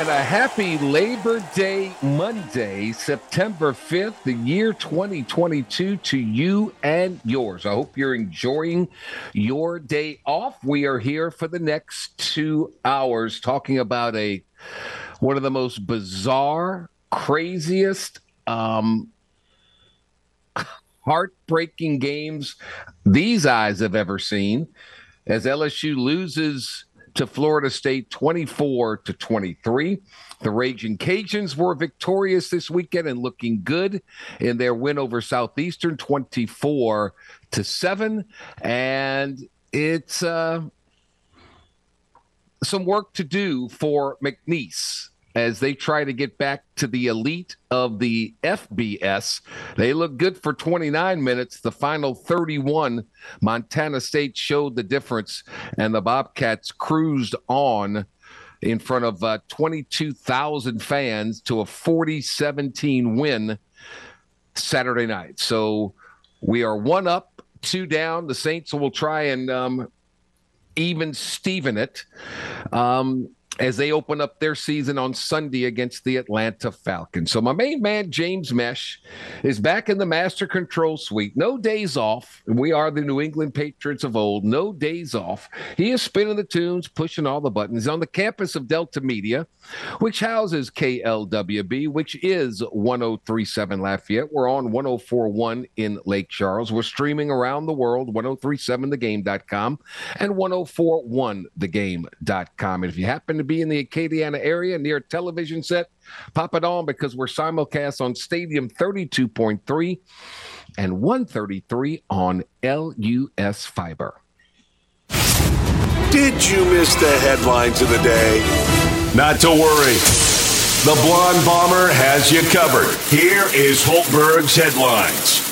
And a happy Labor Day Monday, September 5th, the year 2022 to you and yours. I hope you're enjoying your day off. We are here for the next two hours talking about a one of the most bizarre, craziest, um, heartbreaking games these eyes have ever seen as LSU loses to Florida State 24 to 23. The Raging Cajuns were victorious this weekend and looking good in their win over Southeastern 24 to 7 and it's uh some work to do for McNeese as they try to get back to the elite of the FBS. They look good for 29 minutes. The final 31, Montana State showed the difference, and the Bobcats cruised on in front of uh, 22,000 fans to a 40 17 win Saturday night. So we are one up, two down. The Saints will try and um, even Steven it. Um, as they open up their season on Sunday against the Atlanta Falcons. So my main man James Mesh is back in the master control suite. No days off. We are the New England Patriots of old. No days off. He is spinning the tunes, pushing all the buttons on the campus of Delta Media, which houses KLWB, which is 1037 Lafayette. We're on 1041 in Lake Charles. We're streaming around the world 1037thegame.com and 1041thegame.com. And if you happen to be in the Acadiana area near a television set, pop it on because we're simulcast on Stadium 32.3 and 133 on LUS Fiber. Did you miss the headlines of the day? Not to worry. The Blonde Bomber has you covered. Here is Hultberg's headlines.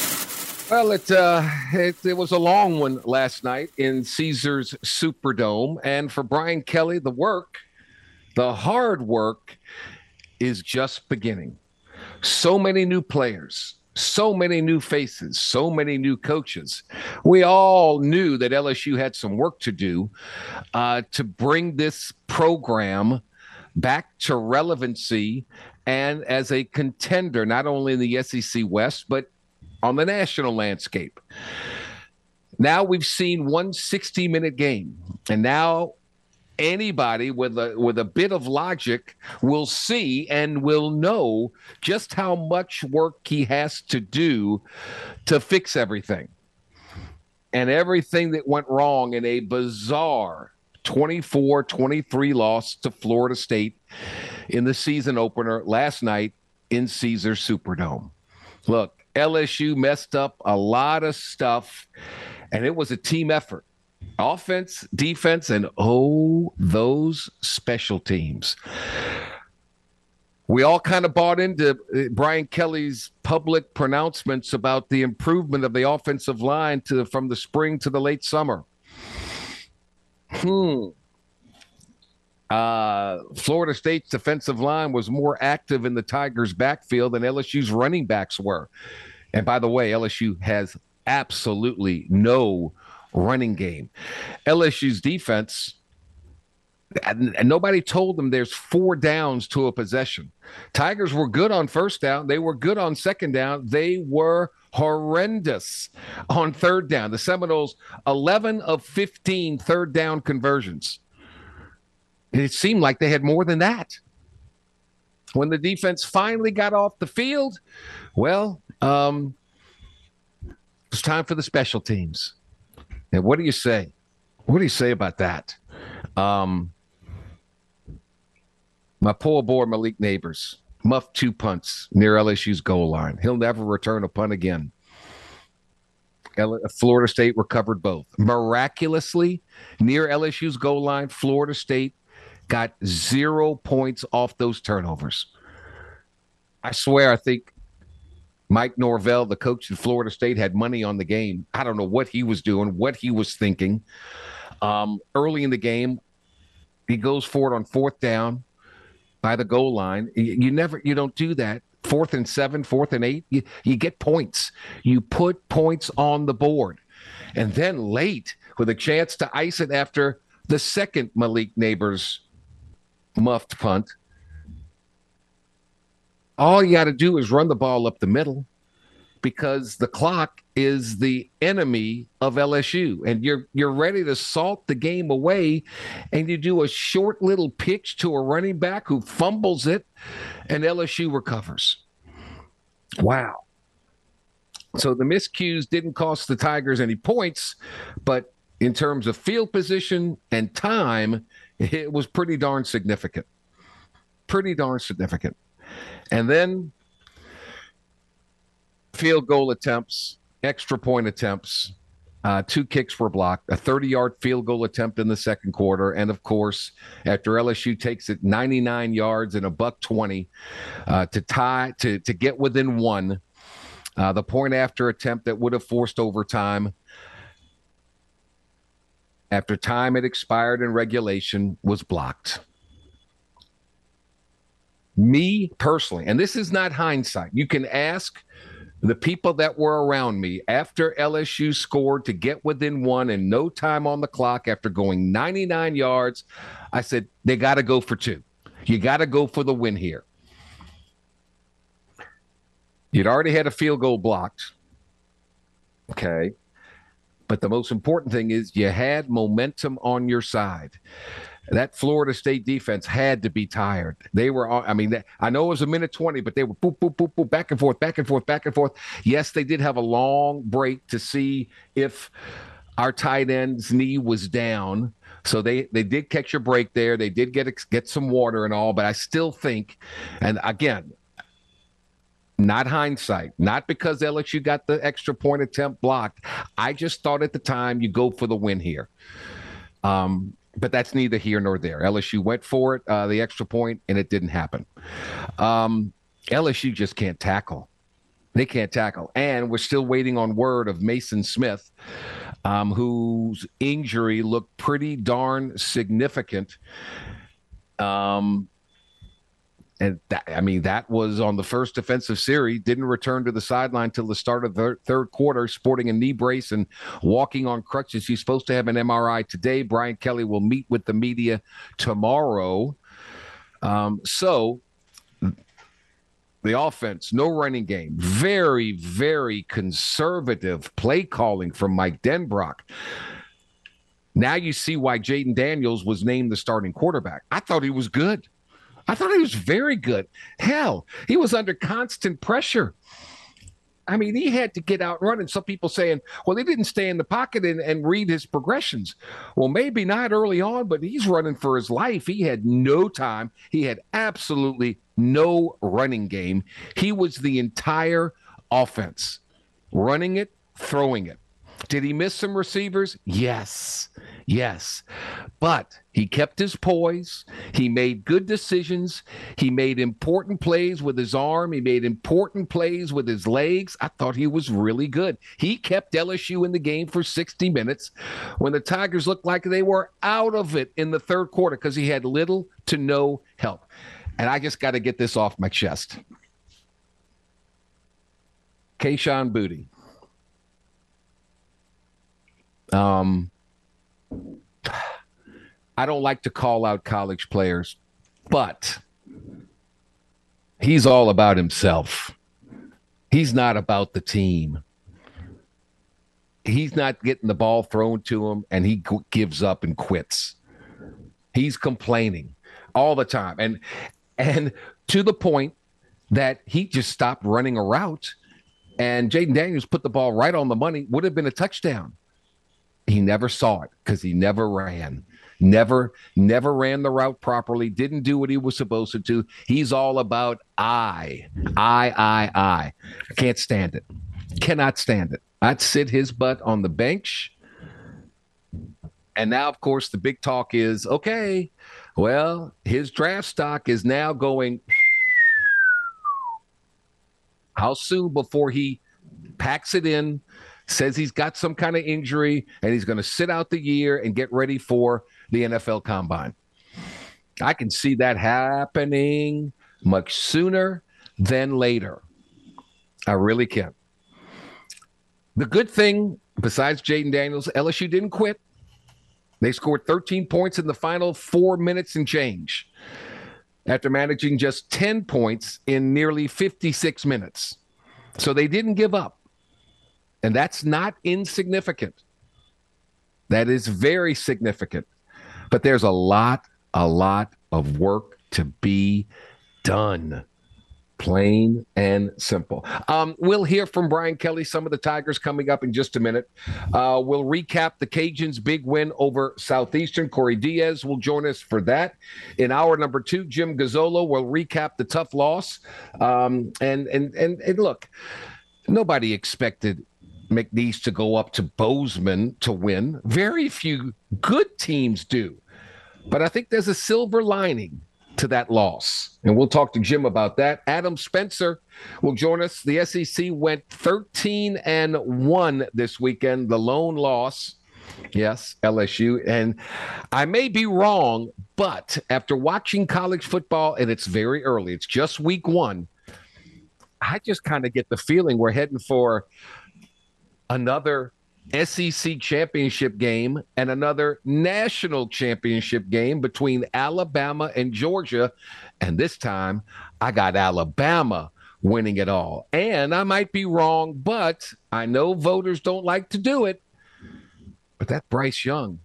Well, it, uh, it it was a long one last night in Caesars Superdome, and for Brian Kelly, the work, the hard work, is just beginning. So many new players, so many new faces, so many new coaches. We all knew that LSU had some work to do uh, to bring this program back to relevancy and as a contender, not only in the SEC West, but on the national landscape. Now we've seen one 60 minute game, and now anybody with a with a bit of logic will see and will know just how much work he has to do to fix everything. And everything that went wrong in a bizarre 24-23 loss to Florida State in the season opener last night in Caesar Superdome. Look, LSU messed up a lot of stuff, and it was a team effort offense, defense, and oh, those special teams. We all kind of bought into uh, Brian Kelly's public pronouncements about the improvement of the offensive line to from the spring to the late summer. Hmm. Uh, Florida State's defensive line was more active in the Tigers' backfield than LSU's running backs were. And by the way, LSU has absolutely no running game. LSU's defense, and, nobody told them there's four downs to a possession. Tigers were good on first down, they were good on second down, they were horrendous on third down. The Seminoles, 11 of 15 third down conversions. It seemed like they had more than that. When the defense finally got off the field, well, um, it's time for the special teams. And what do you say? What do you say about that? Um, my poor boy Malik Neighbors muffed two punts near LSU's goal line. He'll never return a punt again. Florida State recovered both. Miraculously, near LSU's goal line, Florida State got zero points off those turnovers. I swear, I think Mike Norvell, the coach at Florida State, had money on the game. I don't know what he was doing, what he was thinking. Um, early in the game, he goes for it on fourth down by the goal line. You never, you don't do that. Fourth and seven, fourth and eight, you, you get points. You put points on the board. And then late, with a chance to ice it after the second Malik Neighbors muffed punt, all you got to do is run the ball up the middle because the clock is the enemy of LSU and you're you're ready to salt the game away and you do a short little pitch to a running back who fumbles it and LSU recovers. Wow. So the miscues didn't cost the Tigers any points, but in terms of field position and time, it was pretty darn significant. Pretty darn significant. And then field goal attempts, extra point attempts. Uh, two kicks were blocked, a 30 yard field goal attempt in the second quarter. And of course, after LSU takes it 99 yards and a buck 20 uh, to tie, to, to get within one, uh, the point after attempt that would have forced overtime after time had expired in regulation was blocked. Me personally, and this is not hindsight, you can ask the people that were around me after LSU scored to get within one and no time on the clock after going 99 yards. I said, they got to go for two. You got to go for the win here. You'd already had a field goal blocked. Okay. But the most important thing is you had momentum on your side. That Florida State defense had to be tired. They were, I mean, I know it was a minute 20, but they were boop, boop, boop, boop, back and forth, back and forth, back and forth. Yes, they did have a long break to see if our tight end's knee was down. So they they did catch a break there. They did get get some water and all, but I still think, and again, not hindsight, not because LSU got the extra point attempt blocked. I just thought at the time you go for the win here. Um, but that's neither here nor there. LSU went for it, uh, the extra point, and it didn't happen. Um, LSU just can't tackle. They can't tackle. And we're still waiting on word of Mason Smith, um, whose injury looked pretty darn significant. Um, and that, I mean, that was on the first defensive series. Didn't return to the sideline till the start of the third quarter, sporting a knee brace and walking on crutches. He's supposed to have an MRI today. Brian Kelly will meet with the media tomorrow. Um, so the offense, no running game, very, very conservative play calling from Mike Denbrock. Now you see why Jayden Daniels was named the starting quarterback. I thought he was good. I thought he was very good. Hell, he was under constant pressure. I mean, he had to get out running. Some people saying, well, he didn't stay in the pocket and, and read his progressions. Well, maybe not early on, but he's running for his life. He had no time. He had absolutely no running game. He was the entire offense, running it, throwing it. Did he miss some receivers? Yes. Yes. But he kept his poise. He made good decisions. He made important plays with his arm. He made important plays with his legs. I thought he was really good. He kept LSU in the game for 60 minutes when the Tigers looked like they were out of it in the third quarter because he had little to no help. And I just got to get this off my chest. Kayshon Boutte. Um, I don't like to call out college players, but he's all about himself. He's not about the team. He's not getting the ball thrown to him and he gives up and quits. He's complaining all the time. And and to the point that he just stopped running a route and Jayden Daniels put the ball right on the money, would have been a touchdown. He never saw it because he never ran. Never, never ran the route properly, didn't do what he was supposed to do. He's all about I, I, I, I. I can't stand it. Cannot stand it. I'd sit his butt on the bench. And now, of course, the big talk is okay, well, his draft stock is now going How soon before he packs it in, says he's got some kind of injury, and he's going to sit out the year and get ready for the NFL combine? I can see that happening much sooner than later. I really can. The good thing, besides Jayden Daniels, LSU didn't quit. They scored 13 points in the final four minutes and change after managing just 10 points in nearly 56 minutes. So they didn't give up. And that's not insignificant. That is very significant. But there's a lot, a lot of work to be done. Plain and simple. Um, we'll hear from Brian Kelly, some of the Tigers coming up in just a minute. Uh, we'll recap the Cajuns' big win over Southeastern. Corey Diaz will join us for that. In hour number two, Jim Gazzolo will recap the tough loss. Um, and, and and and look, nobody expected McNeese to go up to Bozeman to win. Very few good teams do. But I think there's a silver lining to that loss. And we'll talk to Jim about that. Adam Spencer will join us. The SEC went 13 and 1 this weekend, the lone loss. Yes, LSU. And I may be wrong, but after watching college football, and it's very early, it's just week one, I just kind of get the feeling we're heading for another SEC championship game and another national championship game between Alabama and Georgia. And this time I got Alabama winning it all. And I might be wrong, but I know voters don't like to do it. But that Bryce Young,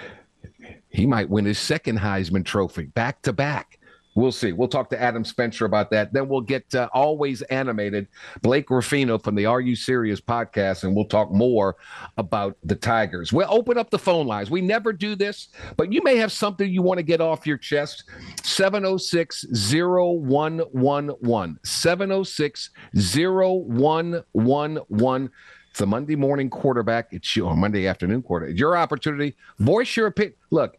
he might win his second Heisman Trophy back to back. We'll see. We'll talk to Adam Spencer about that. Then we'll get uh, always animated Blake Ruffino from the Are You Serious podcast, and we'll talk more about the Tigers. We'll open up the phone lines. We never do this, but you may have something you want to get off your chest. 706 0111. 706 0111. It's the Monday morning quarterback. It's your Monday afternoon quarter. It's your opportunity. Voice your opinion. Look,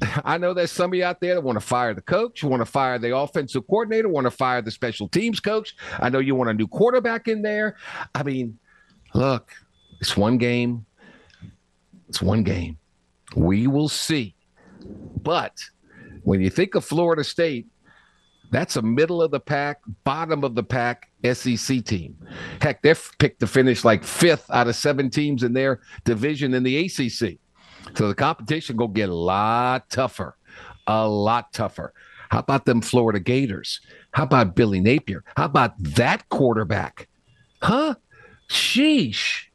I know there's somebody out there that want to fire the coach, want to fire the offensive coordinator, want to fire the special teams coach. I know you want a new quarterback in there. I mean, look, it's one game. It's one game. We will see. But when you think of Florida State, that's a middle of the pack, bottom of the pack SEC team. Heck, they're picked to finish like fifth out of seven teams in their division in the ACC. So the competition go get a lot tougher, a lot tougher. How about them Florida Gators? How about Billy Napier? How about that quarterback? Huh? Sheesh.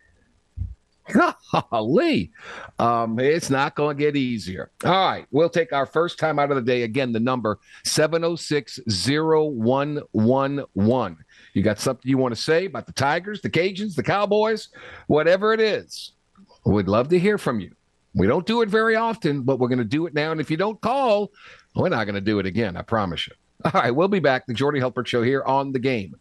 Golly. Um, it's not going to get easier. All right. We'll take our first time out of the day. Again, the number 706 0111. You got something you want to say about the Tigers, the Cajuns, the Cowboys, whatever it is? We'd love to hear from you. We don't do it very often, but we're going to do it now. And if you don't call, we're not going to do it again. I promise you. All right, we'll be back. The Jordy Hultberg Show here on the game.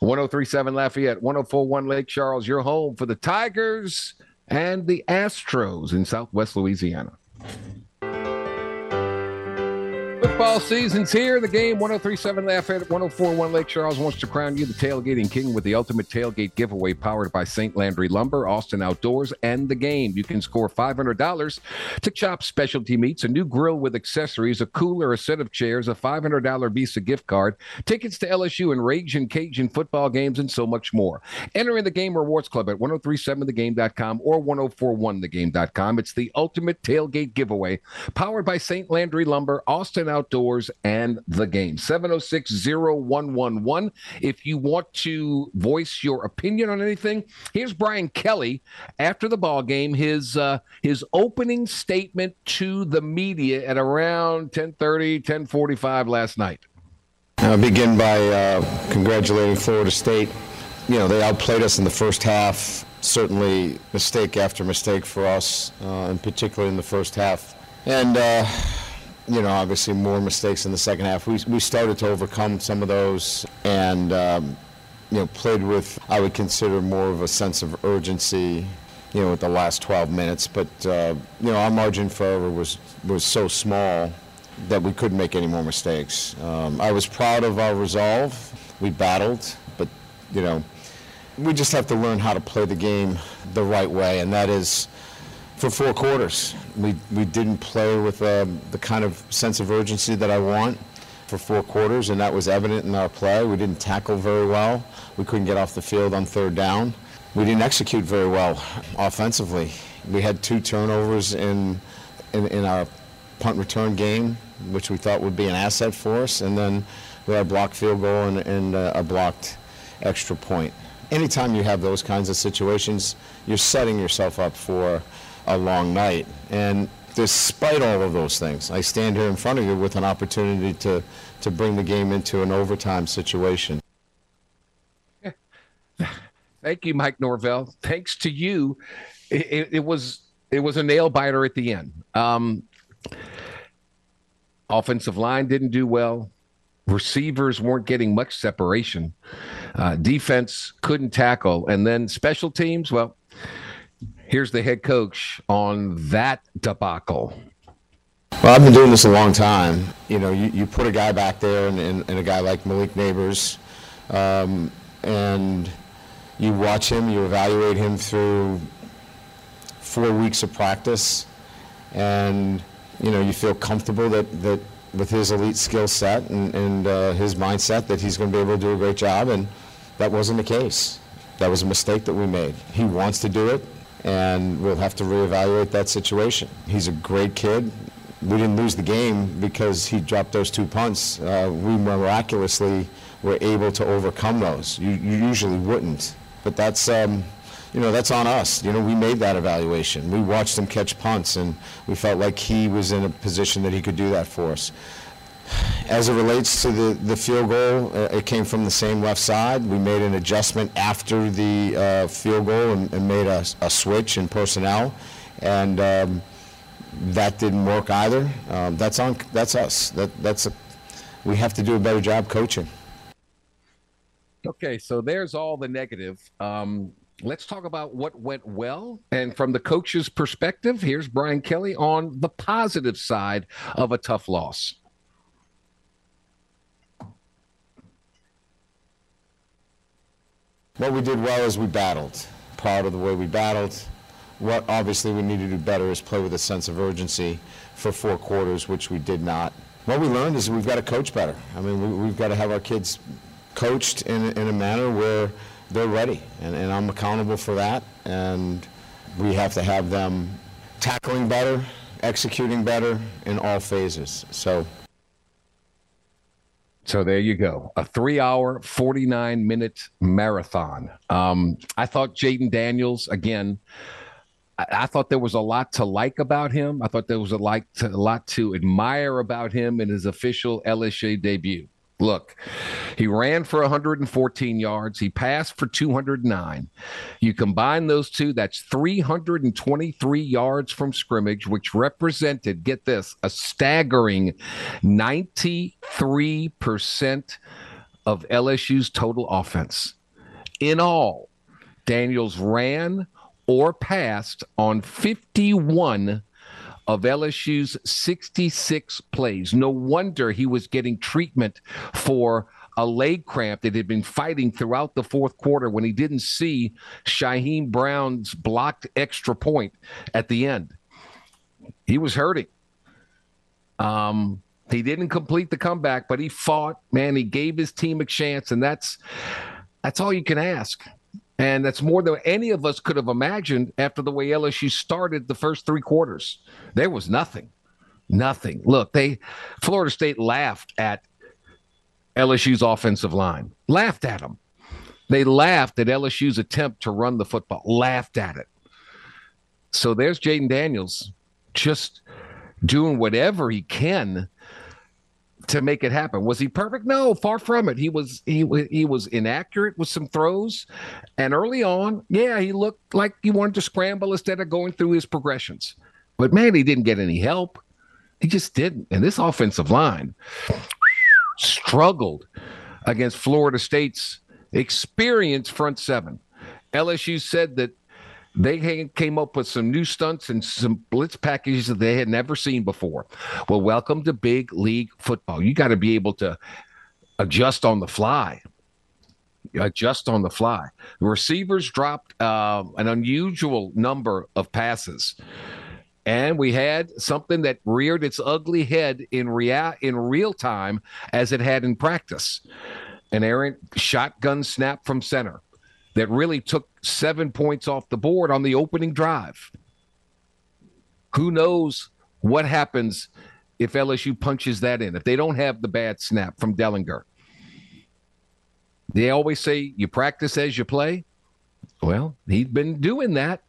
1037 Lafayette, 1041 Lake Charles, your home for the Tigers and the Astros in Southwest Louisiana. Football season's here. The game 1037 Lafayette 1041 Lake Charles wants to crown you the tailgating king with the ultimate tailgate giveaway powered by St. Landry Lumber, Austin Outdoors, and the game. You can score $500 to chop specialty meats, a new grill with accessories, a cooler, a set of chairs, a $500 Visa gift card, tickets to LSU and Raging Cajun football games, and so much more. Enter in the Game Rewards Club at 1037thegame.com or 1041thegame.com. It's the ultimate tailgate giveaway powered by St. Landry Lumber, Austin Outdoors and the game. 706 0111. If you want to voice your opinion on anything, here's Brian Kelly after the ball game, his uh, his opening statement to the media at around 1030, 1045 last night. I'll begin by uh, congratulating Florida State. You know, they outplayed us in the first half. Certainly, mistake after mistake for us, uh, in particular in the first half. And, uh, you know, obviously more mistakes in the second half. We, we started to overcome some of those and, um, you know, played with, I would consider more of a sense of urgency, you know, with the last 12 minutes. But, uh, you know, our margin for error was, was so small that we couldn't make any more mistakes. Um, I was proud of our resolve. We battled. But, you know, we just have to learn how to play the game the right way, and that is for four quarters. We, we didn't play with um, the kind of sense of urgency that I want for four quarters, and that was evident in our play. We didn't tackle very well. We couldn't get off the field on third down. We didn't execute very well offensively. We had two turnovers in, in, in our punt return game, which we thought would be an asset for us, and then we had a blocked field goal and, and uh, a blocked extra point. Anytime you have those kinds of situations, you're setting yourself up for a long night. And despite all of those things, I stand here in front of you with an opportunity to, to bring the game into an overtime situation. Thank you, Mike Norvell. Thanks to you, it, it was it was a nail biter at the end. Um, offensive line didn't do well. Receivers weren't getting much separation. Uh, defense couldn't tackle, and then special teams. Well, here's the head coach on that debacle. Well, I've been doing this a long time. You know, you, you put a guy back there and, and, and a guy like Malik Neighbors, um, and you watch him, you evaluate him through four weeks of practice, and you know you feel comfortable that, that with his elite skill set and, and uh, his mindset that he's going to be able to do a great job, and that wasn't the case. That was a mistake that we made. He wants to do it, and we'll have to reevaluate that situation. He's a great kid. We didn't lose the game because he dropped those two punts. Uh, we miraculously were able to overcome those. You, you usually wouldn't. But that's, um, you know, that's on us. You know, we made that evaluation. We watched him catch punts, and we felt like he was in a position that he could do that for us. As it relates to the, the field goal, uh, it came from the same left side. We made an adjustment after the uh, field goal and, and made a, a, switch in personnel, and um, that didn't work either. Um, that's on. That's us. That, that's a, we have to do a better job coaching. Okay, so there's all the negative. Um, let's talk about what went well. And from the coach's perspective, here's Brian Kelly on the positive side of a tough loss. What we did well is we battled. Proud of the way we battled. What obviously we need to do better is play with a sense of urgency for four quarters, which we did not. What we learned is we've got to coach better. I mean, we, have got to have our kids coached in, in a manner where they're ready, and, and I'm accountable for that. And we have to have them tackling better, executing better in all phases. So. So there you go. A three hour, 49 minute marathon. Um, I thought Jayden Daniels, again, I, I, thought there was a lot to like about him. I thought there was a, like to, a lot to admire about him in his official LSU debut. Look, he ran for 114 yards. He passed for 209. You combine those two, that's 323 yards from scrimmage, which represented, get this, a staggering 93% of LSU's total offense. In all, Daniels ran or passed on 51 of LSU's 66 plays. No wonder he was getting treatment for a leg cramp that had been fighting throughout the fourth quarter when he didn't see Shyheim Brown's blocked extra point at the end. He was hurting. Um, he didn't complete the comeback, but he fought. Man, he gave his team a chance, and that's that's all you can ask. And that's more than any of us could have imagined after the way LSU started the first three quarters. There was nothing. Nothing. Look, they Florida State laughed at LSU's offensive line. Laughed at them. They laughed at LSU's attempt to run the football. Laughed at it. So there's Jayden Daniels just doing whatever he can to make it happen. Was he perfect? No, far from it. He was he he was inaccurate with some throws, and early on, yeah, he looked like he wanted to scramble instead of going through his progressions. But man, he didn't get any help. He just didn't. And this offensive line struggled against Florida State's experienced front seven. LSU said that they came up with some new stunts and some blitz packages that they had never seen before. Well, welcome to big league football. You got to be able to adjust on the fly. adjust on the fly. The receivers dropped uh, an unusual number of passes. And we had something that reared its ugly head in real in real time as it had in practice. An errant shotgun snap from center that really took seven points off the board on the opening drive. Who knows what happens if LSU punches that in? If they don't have the bad snap from Dellinger. They always say you practice as you play. Well, he'd been doing that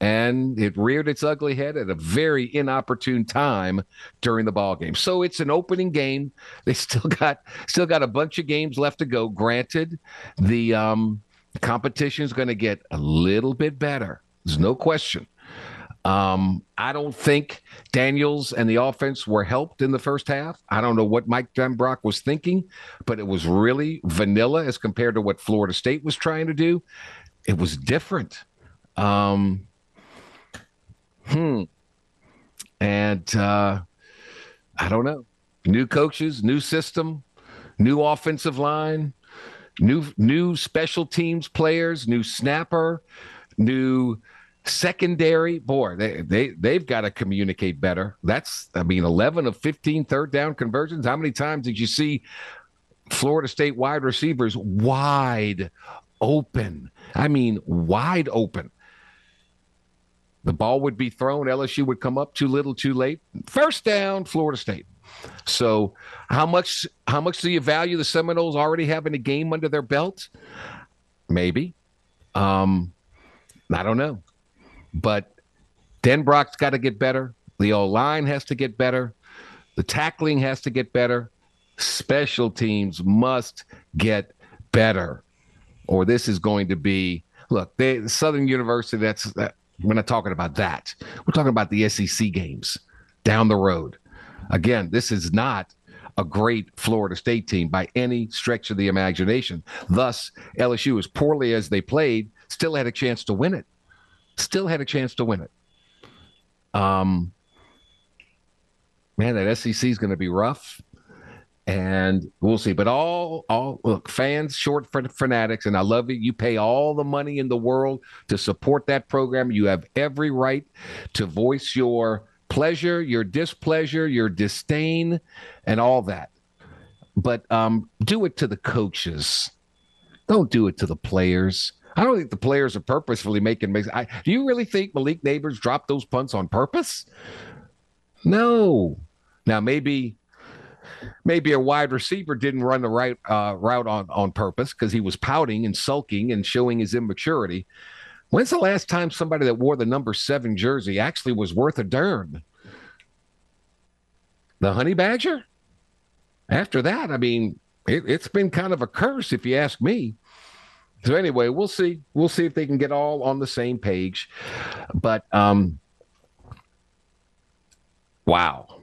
and it reared its ugly head at a very inopportune time during the ball game. So it's an opening game. They still got still got a bunch of games left to go. Granted, the um, competition is going to get a little bit better. There's no question. Um, I don't think Daniels and the offense were helped in the first half. I don't know what Mike Denbrock was thinking, but it was really vanilla as compared to what Florida State was trying to do. It was different. Um, Hmm. And uh, I don't know. New coaches, new system, new offensive line, new new special teams players, new snapper, new secondary. Boy, they they they've got to communicate better. That's I mean, 11 of 15 third down conversions. How many times did you see Florida State wide receivers wide open? I mean, wide open. The ball would be thrown. LSU would come up too little, too late. First down, Florida State. So, how much how much do you value the Seminoles already having a game under their belt? Maybe. Um, I don't know. But Denbrock's got to get better. The O line has to get better. The tackling has to get better. Special teams must get better, or this is going to be look. They, Southern University. That's that, we're not talking about that. We're talking about the SEC games down the road. Again, this is not a great Florida State team by any stretch of the imagination. Thus, LSU, as poorly as they played, still had a chance to win it. Still had a chance to win it. Um, man, that SEC is going to be rough and we'll see. But all, all look, fans, short for fanatics, and I love it. You pay all the money in the world to support that program. You have every right to voice your pleasure, your displeasure, your disdain, and all that. But um, do it to the coaches. Don't do it to the players. I don't think the players are purposefully making mistakes. I, do you really think Malik Neighbors dropped those punts on purpose? No. Now maybe maybe a wide receiver didn't run the right uh, route on, on purpose because he was pouting and sulking and showing his immaturity. When's the last time somebody that wore the number seven jersey actually was worth a darn? The Honey Badger? After that, I mean, it, it's been kind of a curse, if you ask me. So anyway, we'll see. We'll see if they can get all on the same page. But um, wow,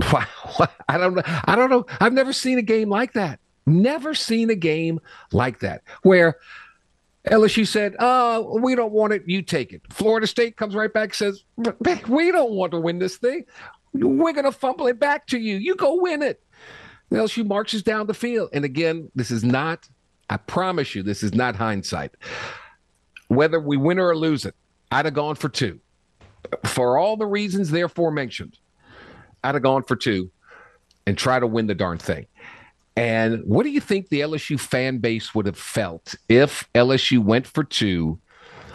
Wow. I don't know. I don't know. I've never seen a game like that. Never seen a game like that where LSU said, "Oh, we don't want it. You take it." Florida State comes right back says, "We don't want to win this thing. We're going to fumble it back to you. You go win it." LSU marches down the field, and again, this is not. I promise you, this is not hindsight. Whether we win or lose it, I'd have gone for two, for all the reasons therefore mentioned. I'd have gone for two and try to win the darn thing. And what do you think the LSU fan base would have felt if LSU went for two?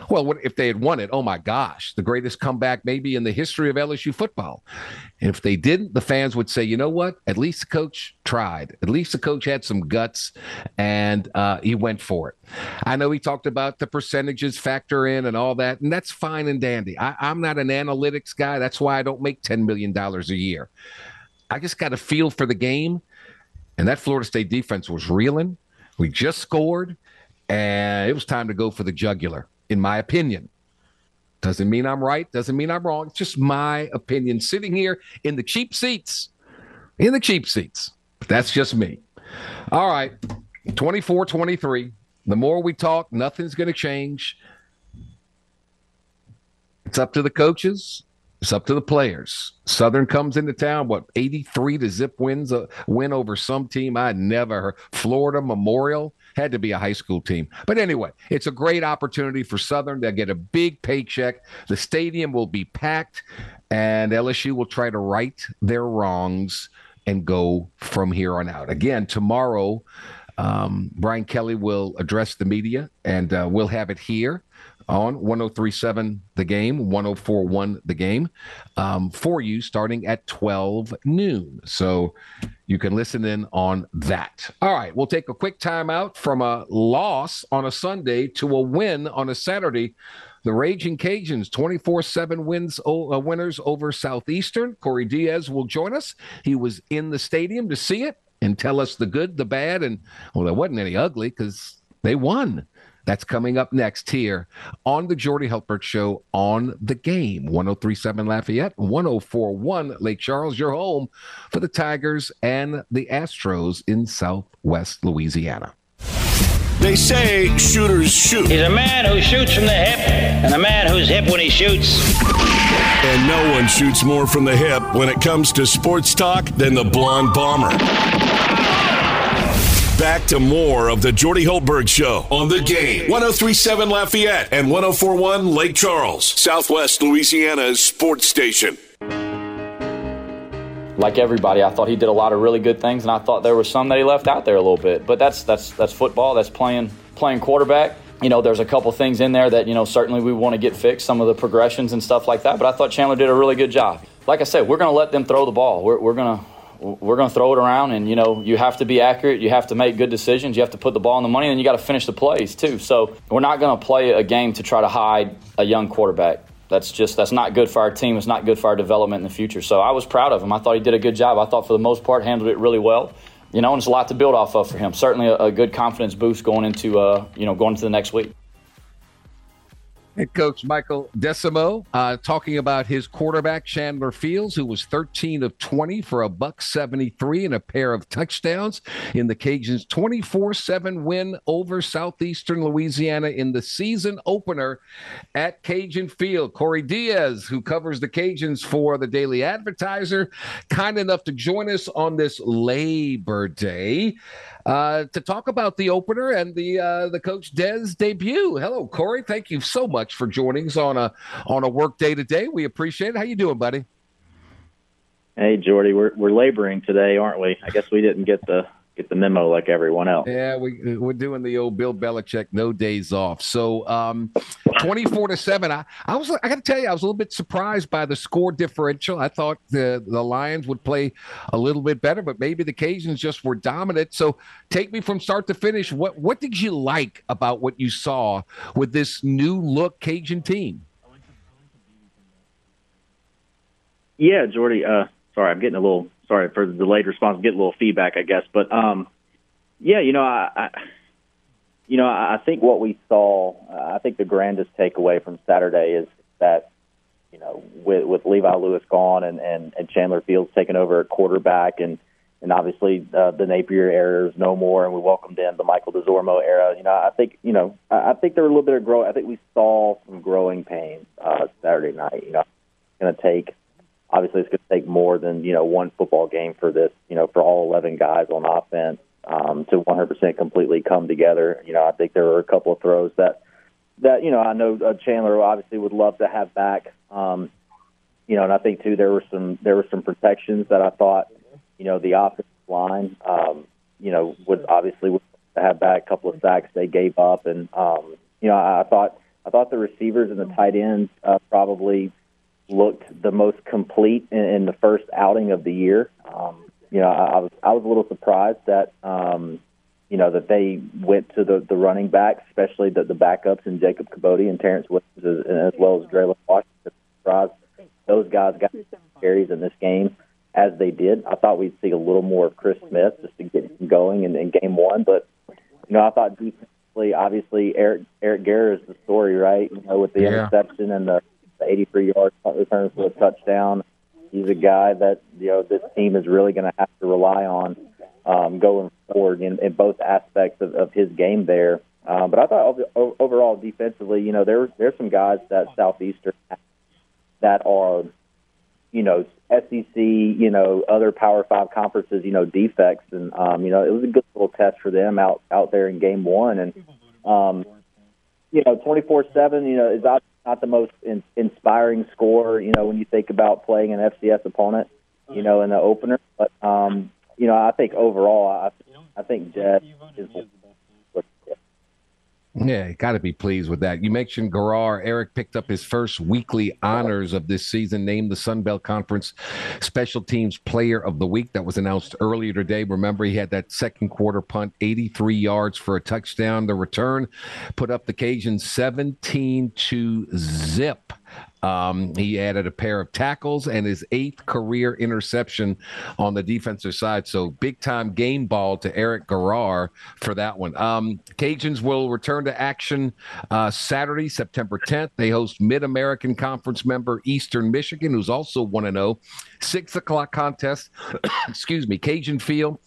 Well, if they had won it, oh my gosh, the greatest comeback maybe in the history of LSU football. And if they didn't, the fans would say, you know what? At least the coach tried. At least the coach had some guts and uh, he went for it. I know he talked about the percentages factor in and all that, and that's fine and dandy. I, I'm not an analytics guy. That's why I don't make $10 million a year. I just got a feel for the game. And that Florida State defense was reeling. We just scored, and it was time to go for the jugular, in my opinion. Doesn't mean I'm right. Doesn't mean I'm wrong. It's just my opinion sitting here in the cheap seats. In the cheap seats. But that's just me. All right. 24 23. The more we talk, nothing's going to change. It's up to the coaches It's up to the players. Southern comes into town, what, 83 to zip wins a win over some team I never heard. Florida Memorial had to be a high school team. But anyway, it's a great opportunity for Southern. They'll get a big paycheck. The stadium will be packed, and LSU will try to right their wrongs and go from here on out. Again, tomorrow, um, Brian Kelly will address the media, and uh, we'll have it here on 1037 the game 1041 the game um, for you starting at 12 noon so you can listen in on that all right we'll take a quick time out from a loss on a sunday to a win on a saturday the Raging Cajuns, 24 7 wins, uh, winners over Southeastern. Corey Diaz will join us. He was in the stadium to see it and tell us the good, the bad, and well, there wasn't any ugly because they won. That's coming up next here on the Jordy Hultberg Show on the game. 1037 Lafayette, 1041 Lake Charles, your home for the Tigers and the Astros in Southwest Louisiana. They say shooters shoot. He's a man who shoots from the hip and a man who's hip when he shoots. And no one shoots more from the hip when it comes to sports talk than the Blonde Bomber. Back to more of the Jordy Hultberg Show on the game. 1037 Lafayette and 1041 Lake Charles, Southwest Louisiana's sports station. Like everybody, I thought he did a lot of really good things, and I thought there was some that he left out there a little bit. But that's that's that's football. That's playing playing quarterback. You know, there's a couple things in there that you know certainly we want to get fixed, some of the progressions and stuff like that. But I thought Chandler did a really good job. Like I said, we're going to let them throw the ball. We're, we're going to we're going to throw it around and you know you have to be accurate. You have to make good decisions. You have to put the ball in the money and you got to finish the plays too. So we're not going to play a game to try to hide a young quarterback. That's just that's not good for our team. It's not good for our development in the future. So i was proud of him. I thought he did a good job. I thought for the most part handled it really well you know and it's a lot to build off of for him. Certainly a, a good confidence boost going into uh, you know going into the next week Head coach Michael Desormeaux uh, talking about his quarterback Chandler Fields, who was 13 of 20 for a buck 73 and a pair of touchdowns in the Cajuns' 24-7 win over Southeastern Louisiana in the season opener at Cajun Field. Corey Diaz, who covers the Cajuns for the Daily Advertiser, kind enough to join us on this Labor Day uh, to talk about the opener and the uh, the coach Dez debut. Hello, Corey. Thank you so much for joining us on a on a work day today. We appreciate it. How you doing, buddy? Hey, Jordy. We're we're laboring today, aren't we? I guess we didn't get the get the memo like everyone else. Yeah, we we're doing the old Bill Belichick no days off. So um, twenty four to seven. I, I was I got to tell you I was a little bit surprised by the score differential. I thought the the Lions would play a little bit better, but maybe the Cajuns just were dominant. So take me from start to finish. What what did you like about what you saw with this new look Cajun team? Yeah, Jordy. Uh, sorry, I'm getting a little sorry for the delayed response. Get a little feedback, I guess. But um, yeah, you know, I, I you know, I think what we saw, I think the grandest takeaway from Saturday is that, you know, with with Levi Lewis gone and and, and Chandler Fields taking over at quarterback and and obviously uh, the Napier era is no more, and we welcomed in the Michael Desormeaux era. You know, I think you know, I, I think there were a little bit of growth. I think we saw some growing pains uh, Saturday night. You know, going to take obviously it's going to take more than you know one football game for this you know for all 11 guys on offense um, to 100% completely come together. You know i think there were a couple of throws that that you know i know uh, chandler obviously would love to have back um, you know and i think too there were some there were some protections that i thought you know the offensive line um, you know would obviously would have back a couple of sacks they gave up and um, you know I, I thought i thought the receivers and the tight ends uh, probably looked the most complete in, in the first outing of the year. Um, you know, I, I was I was a little surprised that um, you know that they went to the the running backs, especially the the backups and Jacob Kibodi and Terrence Williams, as, as well as Dre'Lyn Washington. Surprised those guys got carries in this game as they did. I thought we'd see a little more of Chris Smith just to get him going in, in game one, but you know I thought defensively, obviously Eric Eric Garror is the story, right? You know, with the yeah. interception and the 83 yard return for a touchdown. He's a guy that you know this team is really going to have to rely on um, going forward in, in both aspects of, of his game there. Um, but I thought overall defensively, you know, there there's some guys that Southeastern that are you know, SEC, you know, other Power Five conferences, you know, defects, and um, you know, it was a good little test for them out out there in Game One, and um, you know, twenty four seven, you know, is not the most in, inspiring score, you know, when you think about playing an FCS opponent, you know, in the opener, but um, you know, I think overall, I I think Jed is yeah, got to be pleased with that. You mentioned Garror. Eric picked up his first weekly honors of this season, named the Sun Belt Conference Special Teams Player of the Week. That was announced earlier today. Remember, he had that second quarter punt, 83 yards for a touchdown. The return put up the Cajuns 17 to zip. Um, he added a pair of tackles and his eighth career interception on the defensive side. So big time game ball to Eric Garror for that one. Um, Cajuns will return to action uh, Saturday, September 10th. They host Mid American Conference member Eastern Michigan, who's also 1 0. Six o'clock contest. Excuse me, Cajun Field.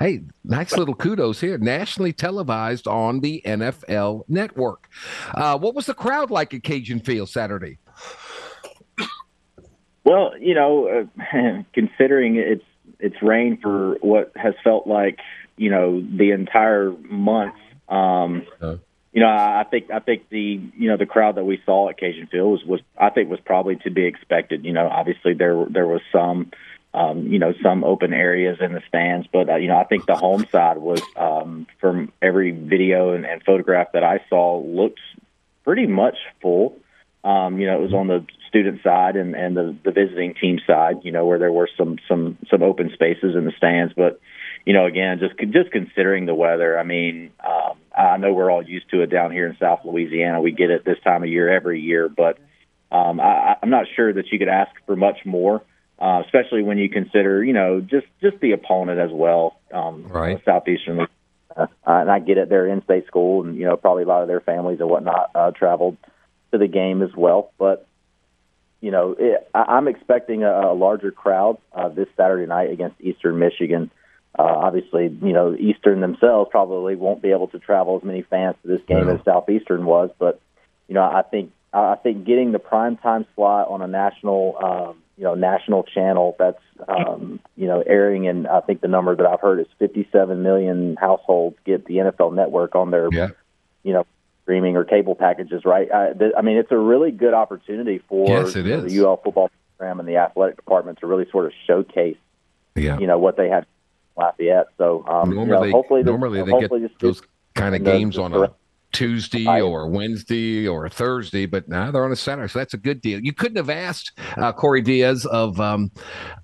Hey, nice little kudos here. Nationally televised on the NFL network. Uh, what was the crowd like at Cajun Field Saturday? Well, you know, uh, considering it's it's rained for what has felt like you know the entire month. Um, uh You know, I think I think the you know the crowd that we saw at Cajun Field was, was I think was probably to be expected. You know, obviously there there was some um, you know some open areas in the stands, but uh, you know I think the home side was um, from every video and, and photograph that I saw looked pretty much full. Um, you know, it was on the student side and, and the, the visiting team side, you know, where there were some, some, some open spaces in the stands. But, you know, again, just, just considering the weather, I mean, um, I know we're all used to it down here in South Louisiana. We get it this time of year every year, but, um, I, I'm not sure that you could ask for much more, uh, especially when you consider, you know, just, just the opponent as well. Um, right. Southeastern uh, and I get it. They're in-state school, and you know probably a lot of their families and whatnot uh, traveled to the game as well. But you know, it, I, I'm expecting a, a larger crowd uh, this Saturday night against Eastern Michigan. Uh, obviously, you know, Eastern themselves probably won't be able to travel as many fans to this game No. as Southeastern was, but you know, I think I think getting the prime time slot on a national, um, you know, national channel that's um, you know airing, and I think the number that I've heard is 57 million households get the NFL Network on their, Yeah. you know, streaming or cable packages. Right? I, th- I mean, it's a really good opportunity for Yes, it is. the UL football program and the athletic department to really sort of showcase, Yeah. you know, what they have in Lafayette. So um, you know, normally, hopefully, normally they hopefully get those kind of games on a Tuesday or Wednesday or Thursday, but now they're on a Saturday, so that's a good deal. You couldn't have asked uh, Corey Diaz of um,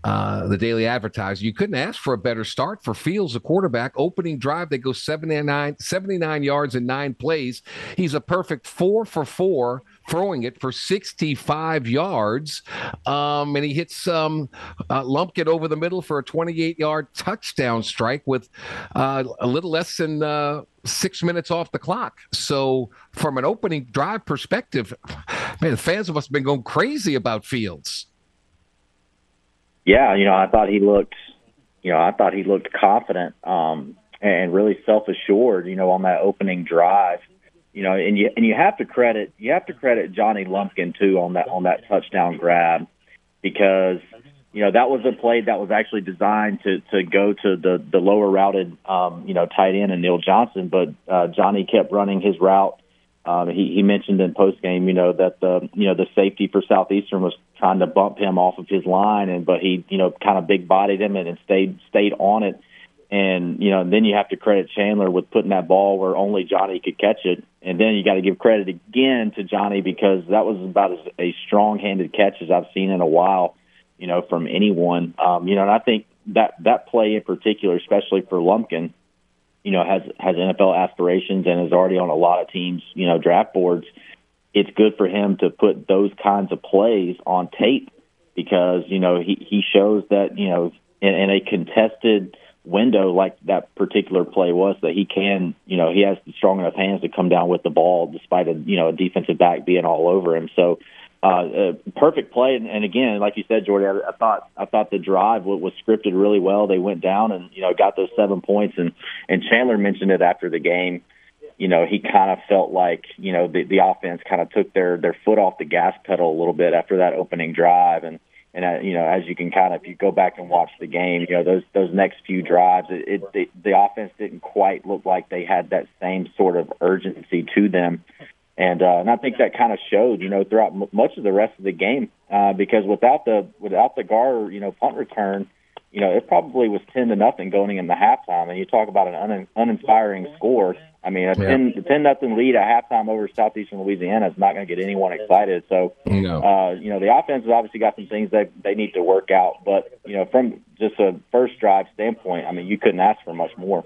uh, the Daily Advertiser. You couldn't ask for a better start for Fields, a quarterback. Opening drive, they go 79, 79 yards in nine plays. He's a perfect four for four throwing it for 65 yards. Um, and he hits um, uh, Lumpkin over the middle for a 28 yard touchdown strike with uh, a little less than uh, six minutes off the clock. So, from an opening drive perspective, man, the fans must have been going crazy about Fields. yeah, you know, I thought he looked, you know, I thought he looked confident um, and really self assured. You know, on that opening drive, you know, and you and you have to credit you have to credit Johnny Lumpkin too on that on that touchdown grab because you know that was a play that was actually designed to to go to the the lower routed um, you know tight end and Neal Johnson, but uh, Johnny kept running his route. Um, he, he mentioned in post game, you know, that the you know the safety for Southeastern was trying to bump him off of his line, and but he you know kind of big bodied him and, and stayed stayed on it. And you know, then you have to credit Chandler with putting that ball where only Johnny could catch it. And then you got to give credit again to Johnny because that was about as a strong-handed catch as I've seen in a while. You know, from anyone. Um, you know, and I think that that play in particular, especially for Lumpkin, you know, has has NFL aspirations and is already on a lot of teams, you know, draft boards. It's good for him to put those kinds of plays on tape because you know he he shows that you know in, in a contested window like that particular play was that he can you know he has strong enough hands to come down with the ball despite a you know a defensive back being all over him. So uh, perfect play. And, and again like you said Jordy I, I thought I thought the drive was, was scripted really well. They went down and you know got those seven points. And and Chandler mentioned it after the game. You know, he kind of felt like, you know, the, the offense kind of took their, their foot off the gas pedal a little bit after that opening drive. And, And uh, you know, as you can kind of, if you go back and watch the game, you know those those next few drives, it, it the, the offense didn't quite look like they had that same sort of urgency to them, and uh, and I think that kind of showed, you know, throughout m- much of the rest of the game, uh, because without the without the Gar, you know, punt return, you know, it probably was ten to nothing going in the halftime, and you talk about an un- uninspiring score. I mean, a Yeah. ten a ten nothing lead at halftime over Southeastern Louisiana is not going to get anyone excited. So, No. uh, you know, the offense has obviously got some things that they need to work out, but you know, from just a first drive standpoint, I mean, you couldn't ask for much more.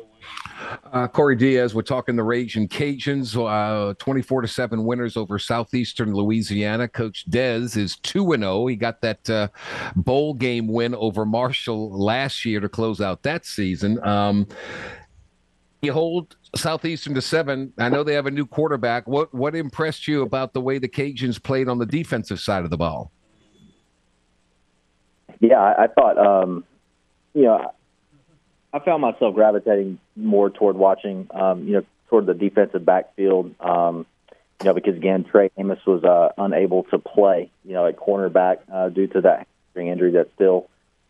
Uh, Corey Diaz, we're talking the Raging Cajuns, uh, 24 to 7 winners over Southeastern Louisiana. Coach Dez is 2 and 0. He got that uh, bowl game win over Marshall last year to close out that season. Um, you hold Southeastern to 7. I know they have a new quarterback. What what impressed you about the way the Cajuns played on the defensive side of the ball? Yeah, I, I thought, um, you know, I found myself gravitating more toward watching, um, you know, toward the defensive backfield, um, you know, because again, Trey Amos was uh, unable to play, you know, at cornerback uh, due to that hamstring injury that's still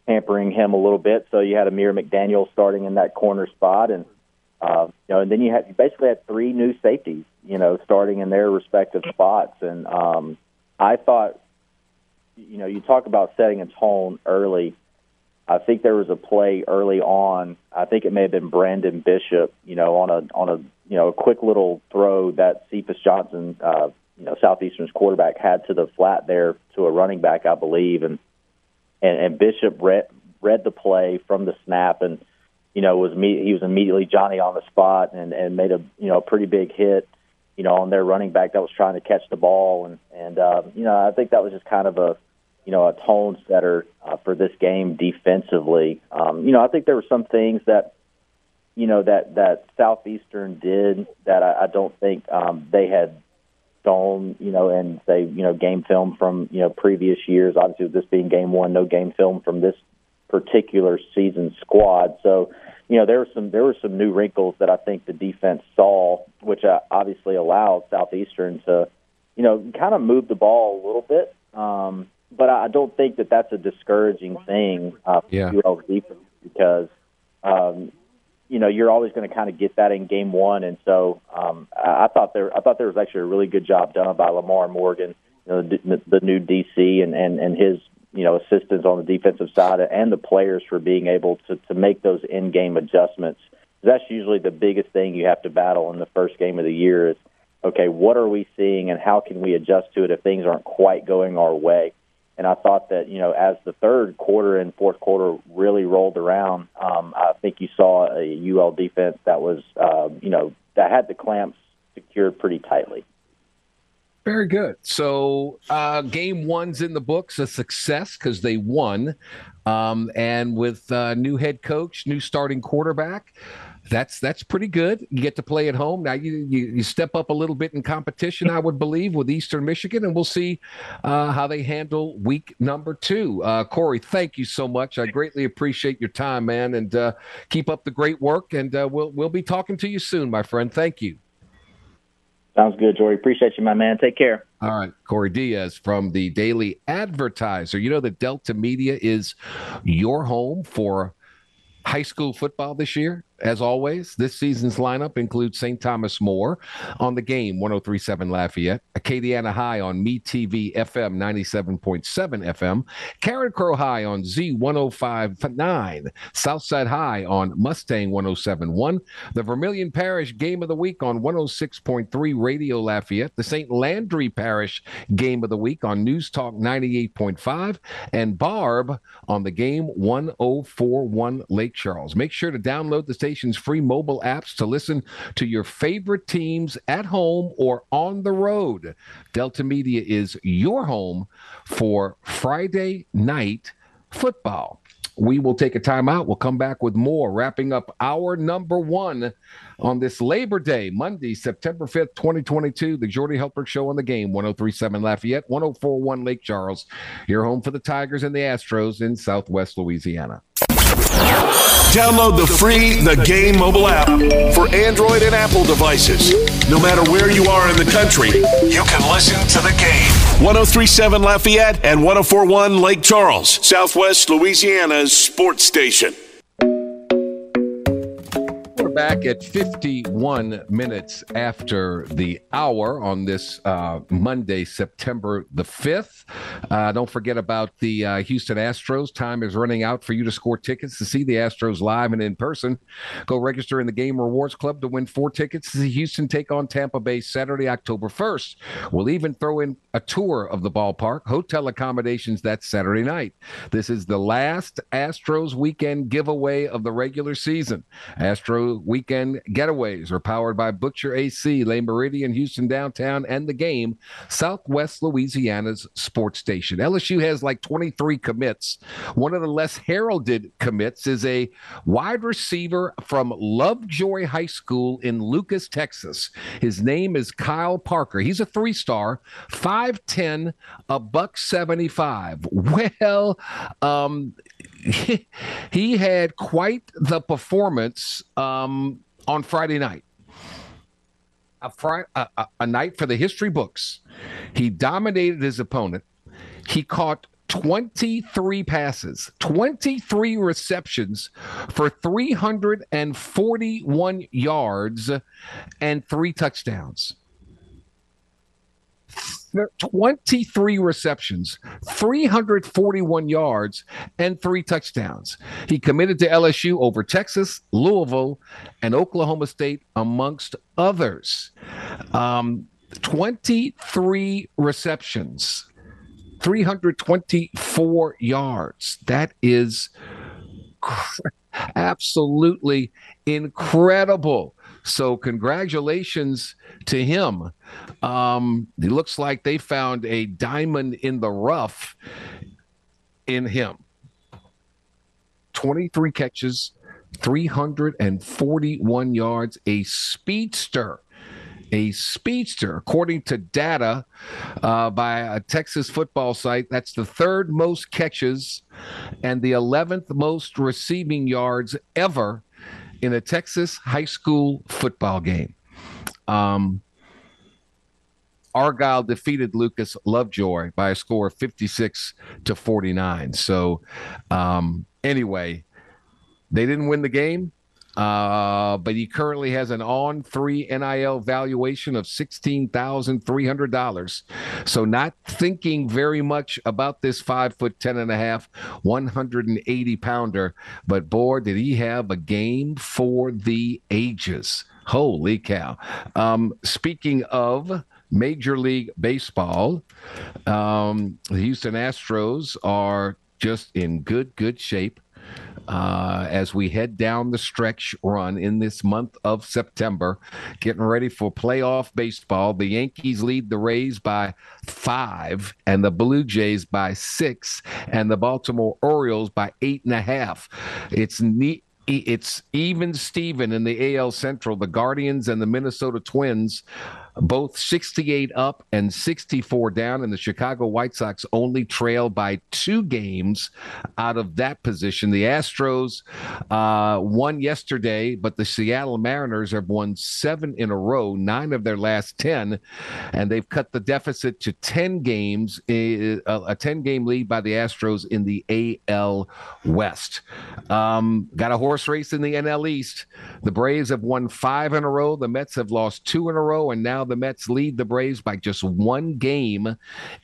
hampering him a little bit. So you had Amir McDaniel starting in that corner spot, and uh, you know, and then you had you basically had three new safeties, you know, starting in their respective spots, and um, I thought you know, you talk about setting a tone early. I think there was a play early on. I think it may have been Brandon Bishop, you know, on a on a you know a quick little throw that Cephus Johnson, uh, you know, Southeastern's quarterback had to the flat there to a running back, I believe, and and, and Bishop read read the play from the snap and you know was me he was immediately Johnny on the spot and and made a you know pretty big hit you know, on their running back that was trying to catch the ball, and and uh, you know, I think that was just kind of a, you know, a tone setter uh, for this game defensively. Um, you know, I think there were some things that, you know, that that Southeastern did that I, I don't think um, they had shown, you know, and say, you know, game film from you know previous years. Obviously, with this being game one, no game film from this particular season squad. So, you know, there were some there were some new wrinkles that I think the defense saw, which uh, obviously allowed Southeastern to, you know, kind of move the ball a little bit. Um, but I don't think that that's a discouraging thing uh, for Yeah. UL's defense because, um, you know, you're always going to kind of get that in game one, and so um, I, I thought there I thought there was actually a really good job done by Lamar Morgan, you know, the, the new DC and and and his you know assistants on the defensive side and the players for being able to to make those in game adjustments. That's usually the biggest thing you have to battle in the first game of the year is okay, what are we seeing and how can we adjust to it if things aren't quite going our way? And I thought that, you know, as the third quarter and fourth quarter really rolled around, um, I think you saw a UL defense that was, um, you know, that had the clamps secured pretty tightly. Very good. So, uh, game one's in the books, a success because they won. Um, and with uh, new head coach, new starting quarterback, that's that's pretty good. You get to play at home now. You, you you step up a little bit in competition, I would believe, with Eastern Michigan, and we'll see uh, how they handle week number two. Uh, Corey, thank you so much. I greatly appreciate your time, man, and uh, keep up the great work. And uh, we'll we'll be talking to you soon, my friend. Thank you. Sounds good, Jory. Appreciate you, my man. Take care. All right, Corey Diaz from the Daily Advertiser. You know that Delta Media is your home for high school football this year. As always, this season's lineup includes St. Thomas More on the game 1037 Lafayette, Acadiana High on Me TV FM 97.7 FM, Carencro High on Z1059, Southside High on Mustang 1071, the Vermilion Parish Game of the Week on 106.3 Radio Lafayette, the St. Landry Parish Game of the Week on News Talk 98.5, and Barbe on the game 1041 Lake Charles. Make sure to download the station's free mobile apps to listen to your favorite teams at home or on the road. Delta Media is your home for Friday night football. We will take a timeout. We'll come back with more, wrapping up our number one on this Labor Day, Monday, September 5th, 2022. The Jordy Hultberg Show on the game, 1037 Lafayette, 1041 Lake Charles. Your home for the Tigers and the Astros in Southwest Louisiana. Download the free The Game mobile app for Android and Apple devices. No matter where you are in the country, you can listen to the game. 1037 Lafayette and 1041 Lake Charles, Southwest Louisiana's sports station back at 51 minutes after the hour on this uh, Monday, September the 5th. Uh, don't forget about the uh, Houston Astros. Time is running out for you to score tickets to see the Astros live and in person. Go register in the Game Rewards Club to win four tickets to see Houston take on Tampa Bay Saturday, October 1st. We'll even throw in a tour of the ballpark, hotel accommodations that Saturday night. This is the last Astros weekend giveaway of the regular season. Astro weekend getaways are powered by Butcher AC, Le Méridien, Houston Downtown, and the game, Southwest Louisiana's sports station. LSU has like 23 commits. One of the less heralded commits is a wide receiver from Lovejoy High School in Lucas, Texas. His name is Kyle Parker. He's a three star, 5'10, a buck 75. Well, um, he, had quite the performance um, on Friday night. A, a, a, a night for the history books. He dominated his opponent. He caught 23 passes, 23 receptions for 341 yards and three touchdowns. 23 receptions, 341 yards, and three touchdowns. He committed to LSU over Texas, Louisville, and Oklahoma State, amongst others. Um, 23 receptions, 324 yards. That is cr- absolutely incredible. So, congratulations to him. Um, it looks like they found a diamond in the rough in him. 23 catches, 341 yards, a speedster. A speedster, according to data uh, by a Texas football site, that's the third most catches and the 11th most receiving yards ever in a Texas high school football game. Um, Argyle defeated Lucas Lovejoy by a score of 56 to 49. So, um, anyway, they didn't win the game, uh, but he currently has an on three NIL valuation of $16,300. So, not thinking very much about this five foot 10 and a half, 180 pounder. But, boy, did he have a game for the ages. Holy cow. Um, speaking of Major League Baseball, um, the Houston Astros are just in good, good shape. Uh, as we head down the stretch run in this month of September, getting ready for playoff baseball. The Yankees lead the Rays by five, and the Blue Jays by six, and the Baltimore Orioles by eight and a half. It's neat it's even Steven in the AL Central. The Guardians and the Minnesota Twins both 68 up and 64 down, and the Chicago White Sox only trail by two games out of that position. The Astros uh, won yesterday, but the Seattle Mariners have won seven in a row, nine of their last 10, and they've cut the deficit to 10 games, a, a 10 game lead by the Astros in the AL West. Um, got a horse race in the NL East. The Braves have won five in a row, the Mets have lost two in a row, and now the Mets lead the Braves by just one game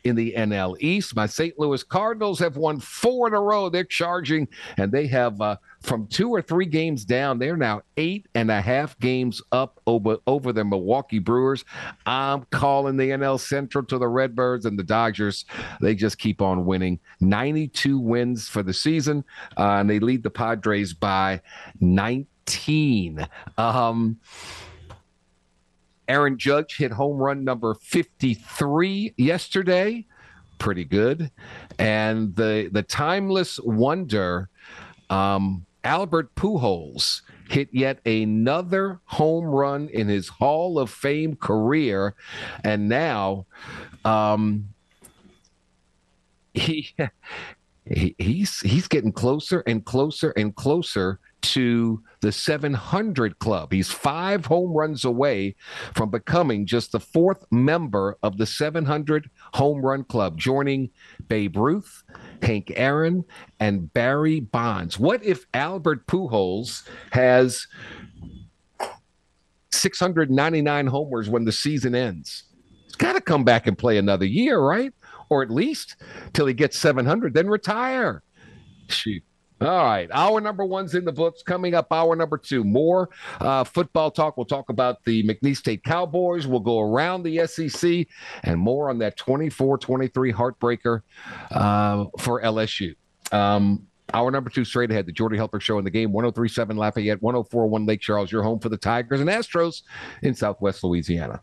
in the NL East. My St. Louis Cardinals have won four in a row. They're charging, and they have uh, from two or three games down. They're now eight and a half games up over over the Milwaukee Brewers. I'm calling the NL Central to the Redbirds and the Dodgers. They just keep on winning. 92 wins for the season, uh, and they lead the Padres by 19. Um, Aaron Judge hit home run number 53 yesterday. Pretty good. And the the timeless wonder, um, Albert Pujols hit yet another home run in his Hall of Fame career, and now um, he, he he's he's getting closer and closer and closer to the 700 club. He's five home runs away from becoming just the fourth member of the 700 home run club, joining Babe Ruth, Hank Aaron, and Barry Bonds. What if Albert Pujols has 699 homers when the season ends? He's got to come back and play another year, right? Or at least till he gets 700, then retire. Shoot. All right. Hour number one's in the books. Coming up, hour number two. More uh, football talk. We'll talk about the McNeese State Cowboys. We'll go around the SEC and more on that 24 23 heartbreaker uh, for LSU. Um, Hour number two straight ahead. The Jordy Hultberg Show in the game. 1037 Lafayette, 1041 Lake Charles. Your home for the Tigers and Astros in Southwest Louisiana.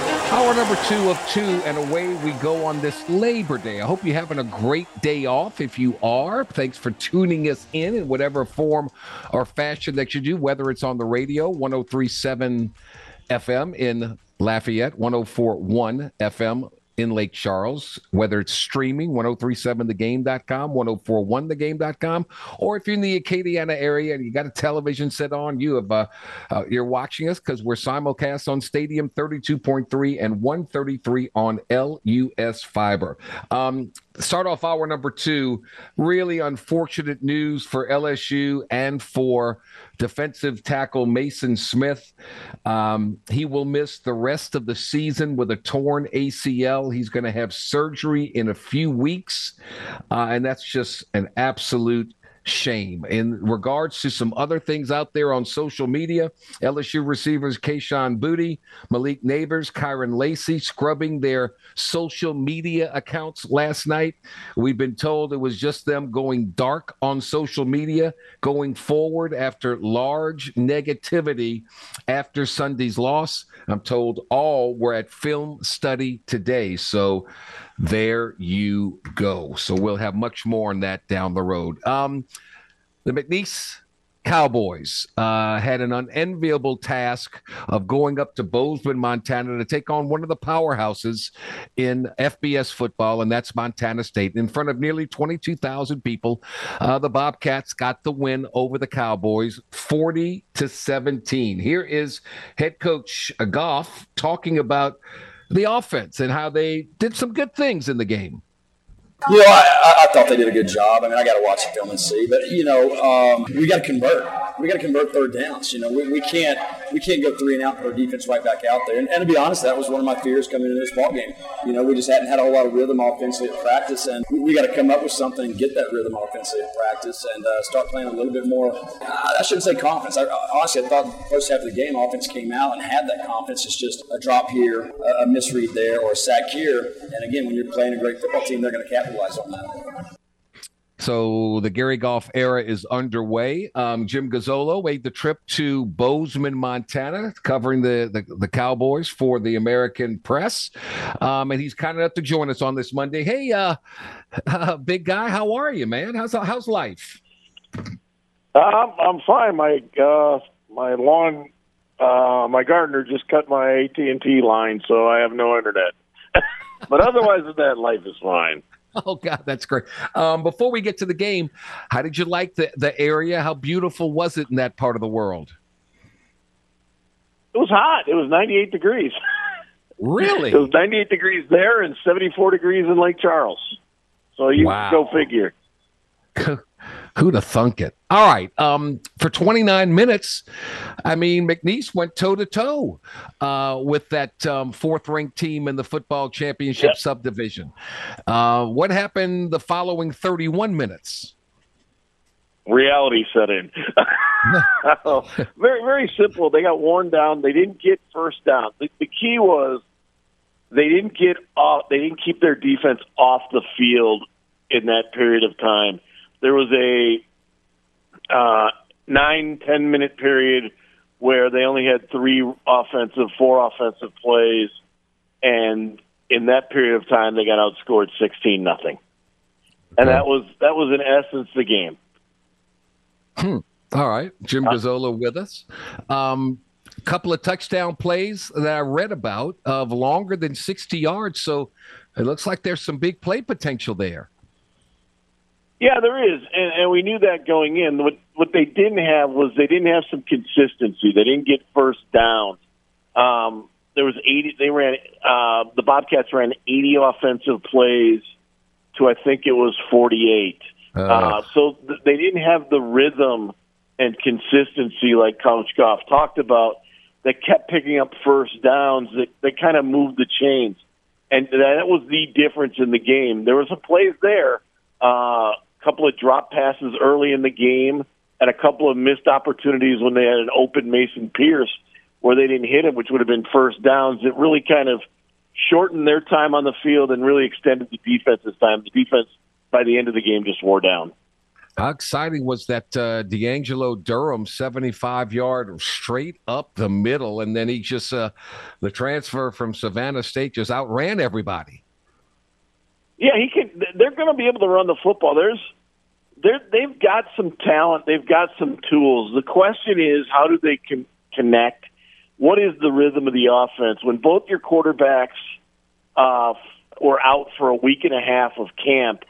Hour number two of two, and away we go on this Labor Day. I hope you're having a great day off. If you are, thanks for tuning us in in whatever form or fashion that you do, whether it's on the radio, 1037 FM in Lafayette, 1041 FM in Lake Charles, whether it's streaming, 1037thegame.com, 1041thegame.com, or if you're in the Acadiana area and you got a television set on, you have uh, uh, you're watching us because we're simulcast on Stadium 32.3 and 133 on LUS Fiber. Um, start off hour number two. Really unfortunate news for LSU and for defensive tackle Mason Smith. Um, he will miss the rest of the season with a torn ACL. He's going to have surgery in a few weeks, uh, and that's just an absolute shame. In regards to some other things out there on social media, LSU receivers Kayshon Boutte, Malik Nabers, Kyren Lacy scrubbing their social media accounts last night. We've been told it was just them going dark on social media going forward after large negativity after Sunday's loss. I'm told all were at film study today. So there you go. So we'll have much more on that down the road. Um, the McNeese Cowboys uh, had an unenviable task of going up to Bozeman, Montana to take on one of the powerhouses in FBS football, and that's Montana State. In front of nearly 22,000 people, uh, the Bobcats got the win over the Cowboys 40 to 17. Here is head coach Goff talking about the offense and how they did some good things in the game. You know, I, I thought they did a good job. I mean, I got to watch the film and see, but you know, um, we got to convert. We got to convert third downs. You know, we, we can't we can't go three and out, put our defense right back out there. And, and, to be honest, that was one of my fears coming into this ball game. You know, we just hadn't had a whole lot of rhythm offensively at practice, and we, we got to come up with something and get that rhythm offensively at practice and uh, start playing a little bit more. Uh, I shouldn't say confidence. I, honestly, I thought the first half of the game, offense came out and had that confidence. It's just a drop here, a, a misread there, or a sack here. And again, when you're playing a great football team, they're going to capitalize on that. So the Gary Goff era is underway. Um, Jim Gazzolo made the trip to Bozeman, Montana, covering the, the, the Cowboys for the American press. Um, and he's kind enough to join us on this Monday. Hey, uh, uh, big guy, how are you, man? How's how's life? I'm I'm fine. My uh, my lawn, uh, my gardener just cut my AT and T line, so I have no internet. but otherwise, that life is fine. Oh God, that's great. Um, before we get to the game, how did you like the the area? How beautiful was it in that part of the world? It was hot. It was 98 degrees. Really? it was 98 degrees there and 74 degrees in Lake Charles. So you wow. go figure. Who'd have thunk it? All right. Um, for 29 minutes, I mean, McNeese went toe to toe with that um, fourth ranked team in the football championship yep. subdivision. Uh, what happened the following 31 minutes? Reality set in. very, very simple. They got worn down. They didn't get first down. The, the key was they didn't get off. They didn't keep their defense off the field in that period of time there was a uh, nine ten minute period where they only had three offensive, four offensive plays, and in that period of time they got outscored sixteen nothing, and that was that was in essence the game. Hmm. All right, Jim Gazzolo with us. Um, couple of touchdown plays that I read about of longer than 60 yards. So it looks like there's some big play potential there. Yeah, there is, and, and we knew that going in. What what they didn't have was they didn't have some consistency. They didn't get first downs. Um, there was eighty. They ran uh, the Bobcats ran eighty offensive plays to I think it was forty eight. Uh, uh, so th- they didn't have the rhythm and consistency like Coach Goff talked about. That kept picking up first downs. That that kind of moved the chains, and that was the difference in the game. There was some plays there. Uh, couple of drop passes early in the game and a couple of missed opportunities when they had an open Mason Pierce where they didn't hit him, which would have been first downs. It really kind of shortened their time on the field and really extended the defense's time. The defense, by the end of the game, just wore down. How exciting was that uh, D'Angelo Durham 75 yard straight up the middle? And then he just, uh, the transfer from Savannah State just outran everybody. Yeah, he can. They're going to be able to run the football. There's, they're, they've got some talent. They've got some tools. The question is, how do they con- connect? What is the rhythm of the offense when both your quarterbacks uh, were out for a week and a half of camp?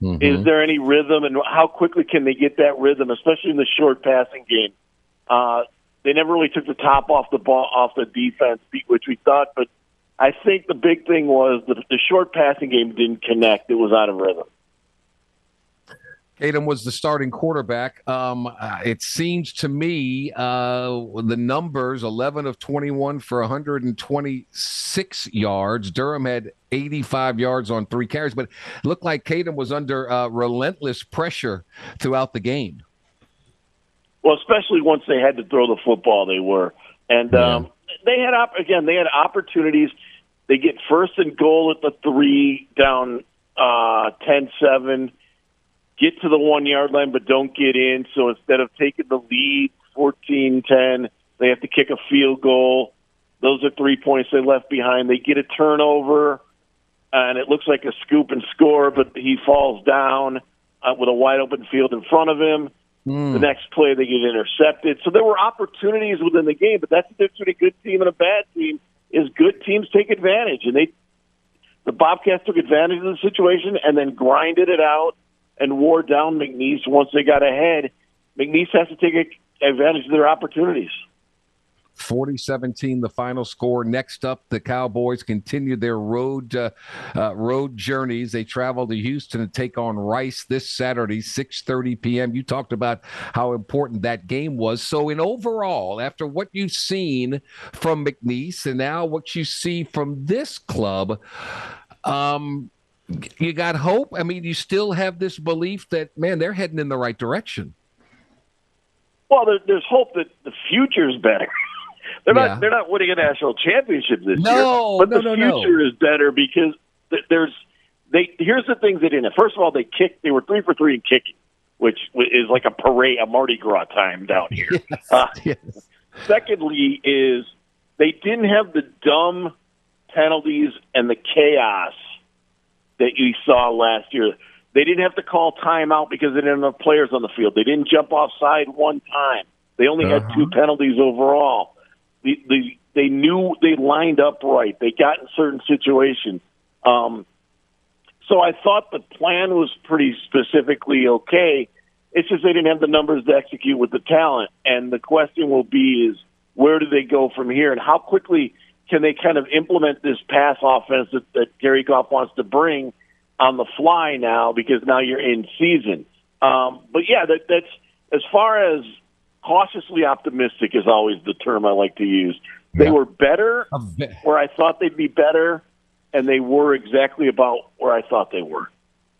Mm-hmm. Is there any rhythm, and how quickly can they get that rhythm, especially in the short passing game? Uh, they never really took the top off the ball off the defense, which we thought, but I think the big thing was the, the short passing game didn't connect. It was out of rhythm. Tatum was the starting quarterback. Um, uh, it seems to me uh, the numbers 11 of 21 for 126 yards. Durham had 85 yards on three carries, but it looked like Tatum was under uh, relentless pressure throughout the game. Well, especially once they had to throw the football, they were. And um, they had, op- again, they had opportunities. They get first and goal at the three, down uh, 10-7, get to the one-yard line, but don't get in. So instead of taking the lead 14-10, they have to kick a field goal. Those are three points they left behind. They get a turnover, and it looks like a scoop and score, but he falls down uh, with a wide open field in front of him. Mm. The next play, they get intercepted. So there were opportunities within the game, but that's the difference between a good team and a bad team is good teams take advantage, and they the Bobcats took advantage of the situation and then grinded it out and wore down McNeese once they got ahead. McNeese has to take advantage of their opportunities. 40-17 the final score. Next up the cowboys continue their road uh, uh, road journeys. They travel to houston to take on rice this saturday 6.30 p.m you talked about how important that game was. So in overall after what you've seen from mcneese and now what you see from this club um, you got hope? I mean you still have this belief that man they're heading in the right direction. Well, there, there's hope that the future's better. They're yeah. not they're not winning a national championship this no, year, but no, the no, future is better because there's they. Here's the things they didn't. First of all, they kicked. They were three for three in kicking, which is like a parade, a Mardi Gras time down here. Yes, uh, yes. Secondly, is they didn't have the dumb penalties and the chaos that you saw last year. They didn't have to call timeout because they didn't have players on the field. They didn't jump offside one time. They only uh-huh. had two penalties overall the, the they knew they lined up right. They got in certain situations. Um, so I thought the plan was pretty specifically okay. It's just they didn't have the numbers to execute with the talent. And the question will be is where do they go from here and how quickly can they kind of implement this pass offense that, that Gary Goff wants to bring on the fly now because now you're in season. Um, but yeah, that, that's as far as cautiously optimistic is always the term I like to use. They yeah. were better where I thought they'd be better, and they were exactly about where I thought they were.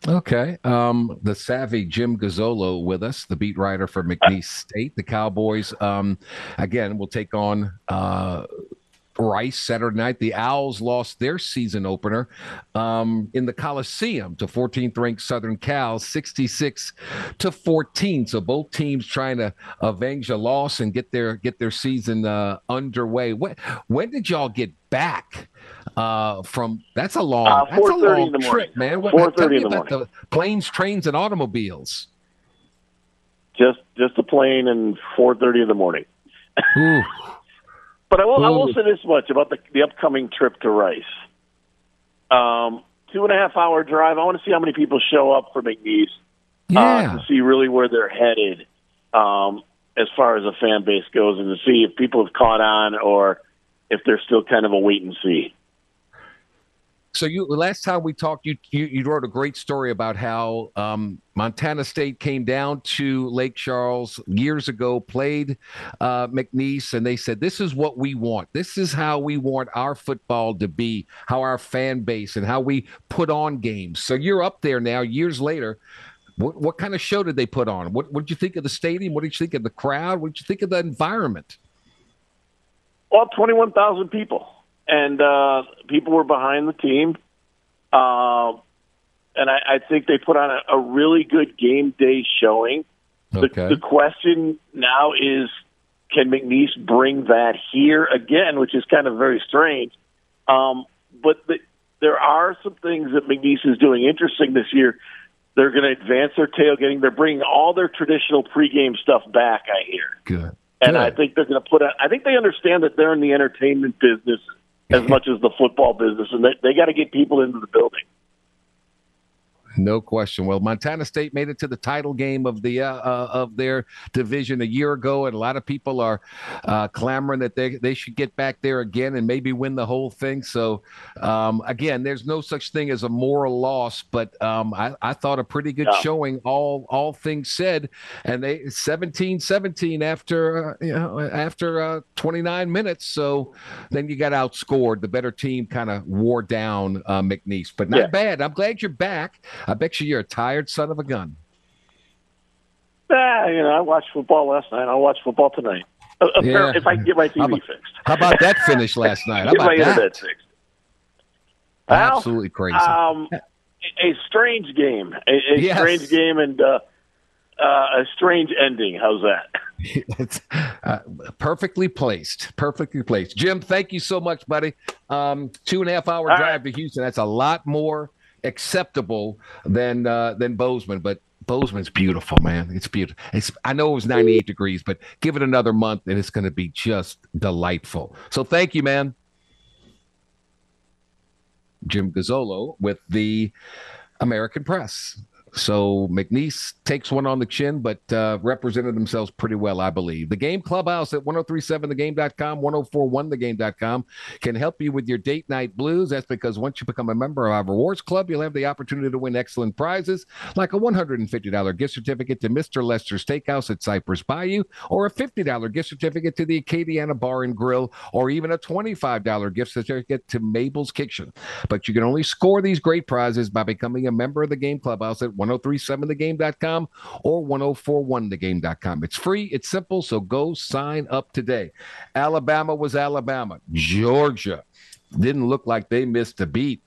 Okay. Um, the savvy Jim Gazzolo with us, the beat writer for McNeese State. The Cowboys, um, again, will take on uh, Rice Saturday night. The Owls lost their season opener um, in the Coliseum to 14th ranked Southern Cal, 66 to 14. So both teams trying to avenge a loss and get their get their season uh, underway. When when did y'all get back? Uh, from that's a long Uh, that's a 4:30 in long the morning. trip, man. What, 4:30 tell me in the morning. the planes, trains, and automobiles. Just just a plane and 4:30 in the morning. But I will, I will say this much about the, the upcoming trip to Rice. Um, two and a half hour drive. I want to see how many people show up for McNeese Yeah. uh, to see really where they're headed um, as far as the fan base goes, and to see if people have caught on or if they're still kind of a wait and see. So you last time we talked, you you, you wrote a great story about how um, Montana State came down to Lake Charles years ago, played uh, McNeese, and they said, "This is what we want. This is how we want our football to be, how our fan base, and how we put on games." So you're up there now, years later. What what kind of show did they put on? What what did you think of the stadium? What did you think of the crowd? What did you think of the environment? Well, 21,000 people. And uh, people were behind the team. Uh, and I, I think they put on a, a really good game day showing. Okay. The, the question now is can McNeese bring that here again, which is kind of very strange. Um, but the, there are some things that McNeese is doing interesting this year. They're going to advance their tailgating. They're bringing all their traditional pregame stuff back, I hear. Good. And Good. I think they're going to put. A, I think they understand that they're in the entertainment business as much as the football business, and they, they got to get people into the building. No question. Well, Montana State made it to the title game of the uh, uh, of their division a year ago, and a lot of people are uh, clamoring that they they should get back there again and maybe win the whole thing. So, um, again, there's no such thing as a moral loss, but um, I, I thought a pretty good Yeah. showing, all all things said, and they 17-17 after uh, you know after uh, 29 minutes. So then you got outscored. The better team kind of wore down uh, McNeese, but not Yeah. bad. I'm glad you're back. I bet you you're a tired son of a gun. Ah, you know, I watched football last night. I'll watch football tonight. Uh, uh, Yeah. If I can get my How TV about- fixed. How about that finish last night? How Get my about internet that? fixed. Well, Absolutely crazy. Um, a strange game. A, a Yes. strange game and uh, uh, a strange ending. How's that? it's uh, perfectly placed. Perfectly placed. Jim, thank you so much, buddy. Um, two and a half hour All drive to Houston. That's a lot more acceptable than uh, than Bozeman, but Bozeman's beautiful, man. It's beautiful. It's I know it was 98 degrees, but give it another month and it's going to be just delightful. So thank you, man. Jim Gazzolo with the American Press. So McNeese takes one on the chin, but uh, represented themselves pretty well, I believe. The Game Clubhouse at 1037thegame.com, 1041thegame.com can help you with your date night blues. That's because once you become a member of our rewards club, you'll have the opportunity to win excellent prizes like a $150 gift certificate to Mr. Lester Steakhouse at Cypress Bayou, or a $50 gift certificate to the Acadiana Bar and Grill, or even a $25 gift certificate to Mabel's Kitchen. But you can only score these great prizes by becoming a member of the Game Clubhouse at 1037thegame.com or 1041thegame.com. It's free, it's simple, so go sign up today. Alabama was Alabama. Georgia didn't look like they missed a beat.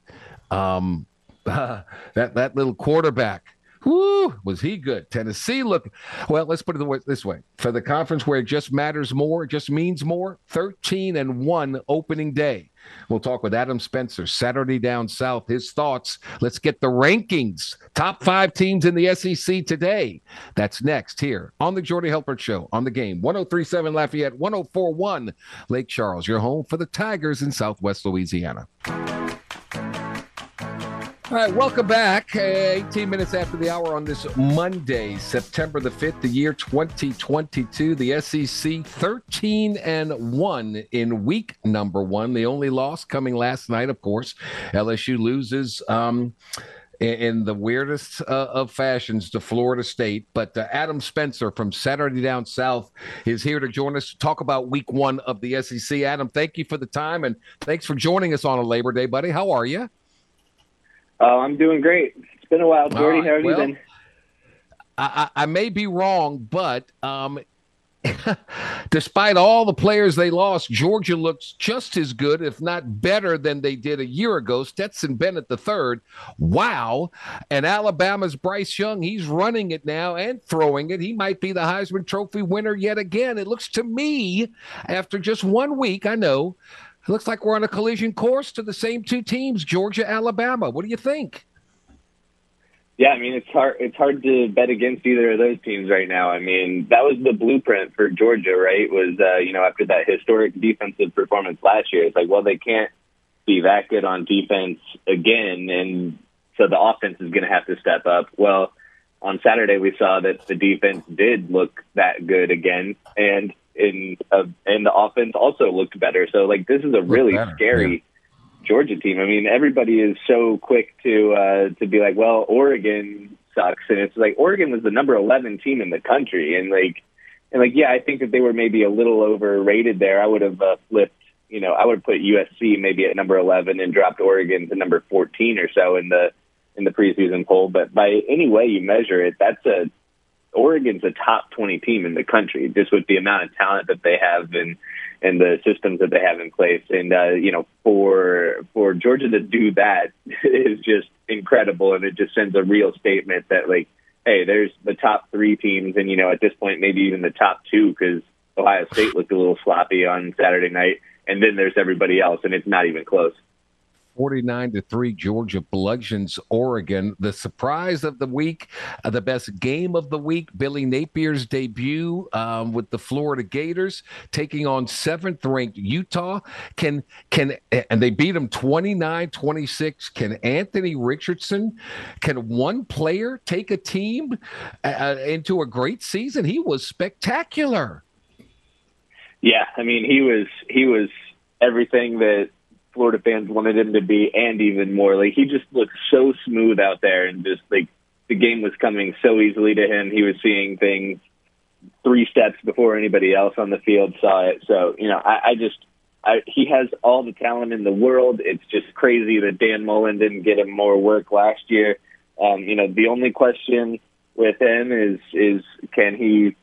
Um, that that little quarterback. Whoo, was he good? Tennessee look well. Let's put it this way: for the conference where it just matters more, it just means more. Thirteen and one opening day. We'll talk with Adam Spencer Saturday down south. His thoughts. Let's get the rankings. Top five teams in the SEC today. That's next here on the Jordy Hultberg Show on the game. 1037 Lafayette, 1041 Lake Charles. Your home for the Tigers in Southwest Louisiana. All right, welcome back. Uh, 18 minutes after the hour on this Monday, September the 5th, the year 2022. The SEC 13 and 1 in week number one. The only loss coming last night, of course. LSU loses um, in, the weirdest uh, of fashions to Florida State. But uh, Adam Spencer from Saturday Down South is here to join us to talk about week one of the SEC. Adam, thank you for the time and thanks for joining us on a Labor Day, buddy. How are you? Oh, I'm doing great. It's been a while, Jordy. right, How have well, you been? I, I, I may be wrong, but um, despite all the players they lost, Georgia looks just as good, if not better, than they did a year ago. Stetson Bennett the third, wow! And Alabama's Bryce Young, he's running it now and throwing it. He might be the Heisman Trophy winner yet again. It looks to me, after just one week, I know, it looks like we're on a collision course to the same two teams, Georgia, Alabama. What do you think? Yeah, I mean it's hard. It's hard to bet against either of those teams right now. I mean that was the blueprint for Georgia, right? Was uh, you know after that historic defensive performance last year, it's like well they can't be that good on defense again, and so the offense is going to have to step up. Well, on Saturday we saw that the defense did look that good again, and in uh, and the offense also looked better. So like this is a really scary. Yeah Georgia team. I mean, everybody is so quick to uh, to be like, well, Oregon sucks, and it's like Oregon was the number eleven team in the country, and like, and like, yeah, I think that they were maybe a little overrated there. I would have uh, flipped, you know, I would have put USC maybe at number eleven and dropped Oregon to number fourteen or so in the in the preseason poll. But by any way you measure it, that's a Oregon's a top twenty team in the country, just with the amount of talent that they have and and the systems that they have in place. And uh, you know, for for Georgia to do that is just incredible, and it just sends a real statement that like, hey, there's the top three teams, and you know, at this point, maybe even the top two, because Ohio State looked a little sloppy on Saturday night, and then there's everybody else, and it's not even close. 49 to 3 Georgia bludgeons Oregon. The surprise of the week, uh, the best game of the week, Billy Napier's debut um, with the Florida Gators taking on 7th ranked Utah. Can can and they beat them 29-26. Can Anthony Richardson can one player take a team uh, uh, into a great season? He was spectacular. Yeah, I mean, he was he was everything that Florida fans wanted him to be, and even more. Like he just looked so smooth out there, and just like the game was coming so easily to him. He was seeing things three steps before anybody else on the field saw it. So you know, I, I just I, he has all the talent in the world. It's just crazy that Dan Mullen didn't get him more work last year. Um, you know, the only question with him is is can he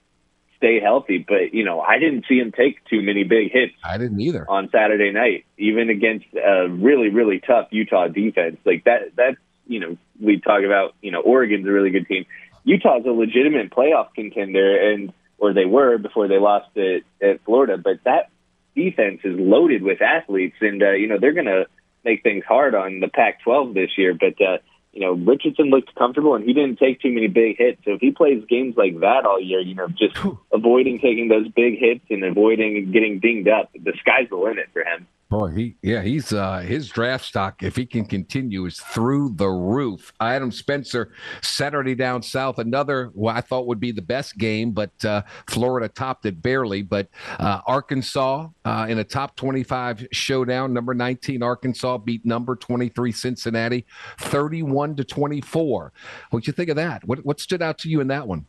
stay healthy. But you know, I didn't see him take too many big hits. I didn't either on Saturday night, even against a really really tough Utah defense. Like that. That's you know we talk about you know Oregon's a really good team. Utah's a legitimate playoff contender, and or they were before they lost it at Florida. But that defense is loaded with athletes, and uh, you know they're going to make things hard on the Pac-12 this year. But uh, you know, Richardson looked comfortable and he didn't take too many big hits. So if he plays games like that all year, you know, just avoiding taking those big hits and avoiding getting dinged up, the sky's the limit for him. Boy, he yeah, he's uh his draft stock, if he can continue, is through the roof. Adam Spencer, Saturday down south, another what I thought would be the best game, but uh, Florida topped it barely. But uh, Arkansas uh, in a top 25 showdown, number 19 Arkansas beat number 23 Cincinnati, 31 to 24. What'd you think of that? What what stood out to you in that one?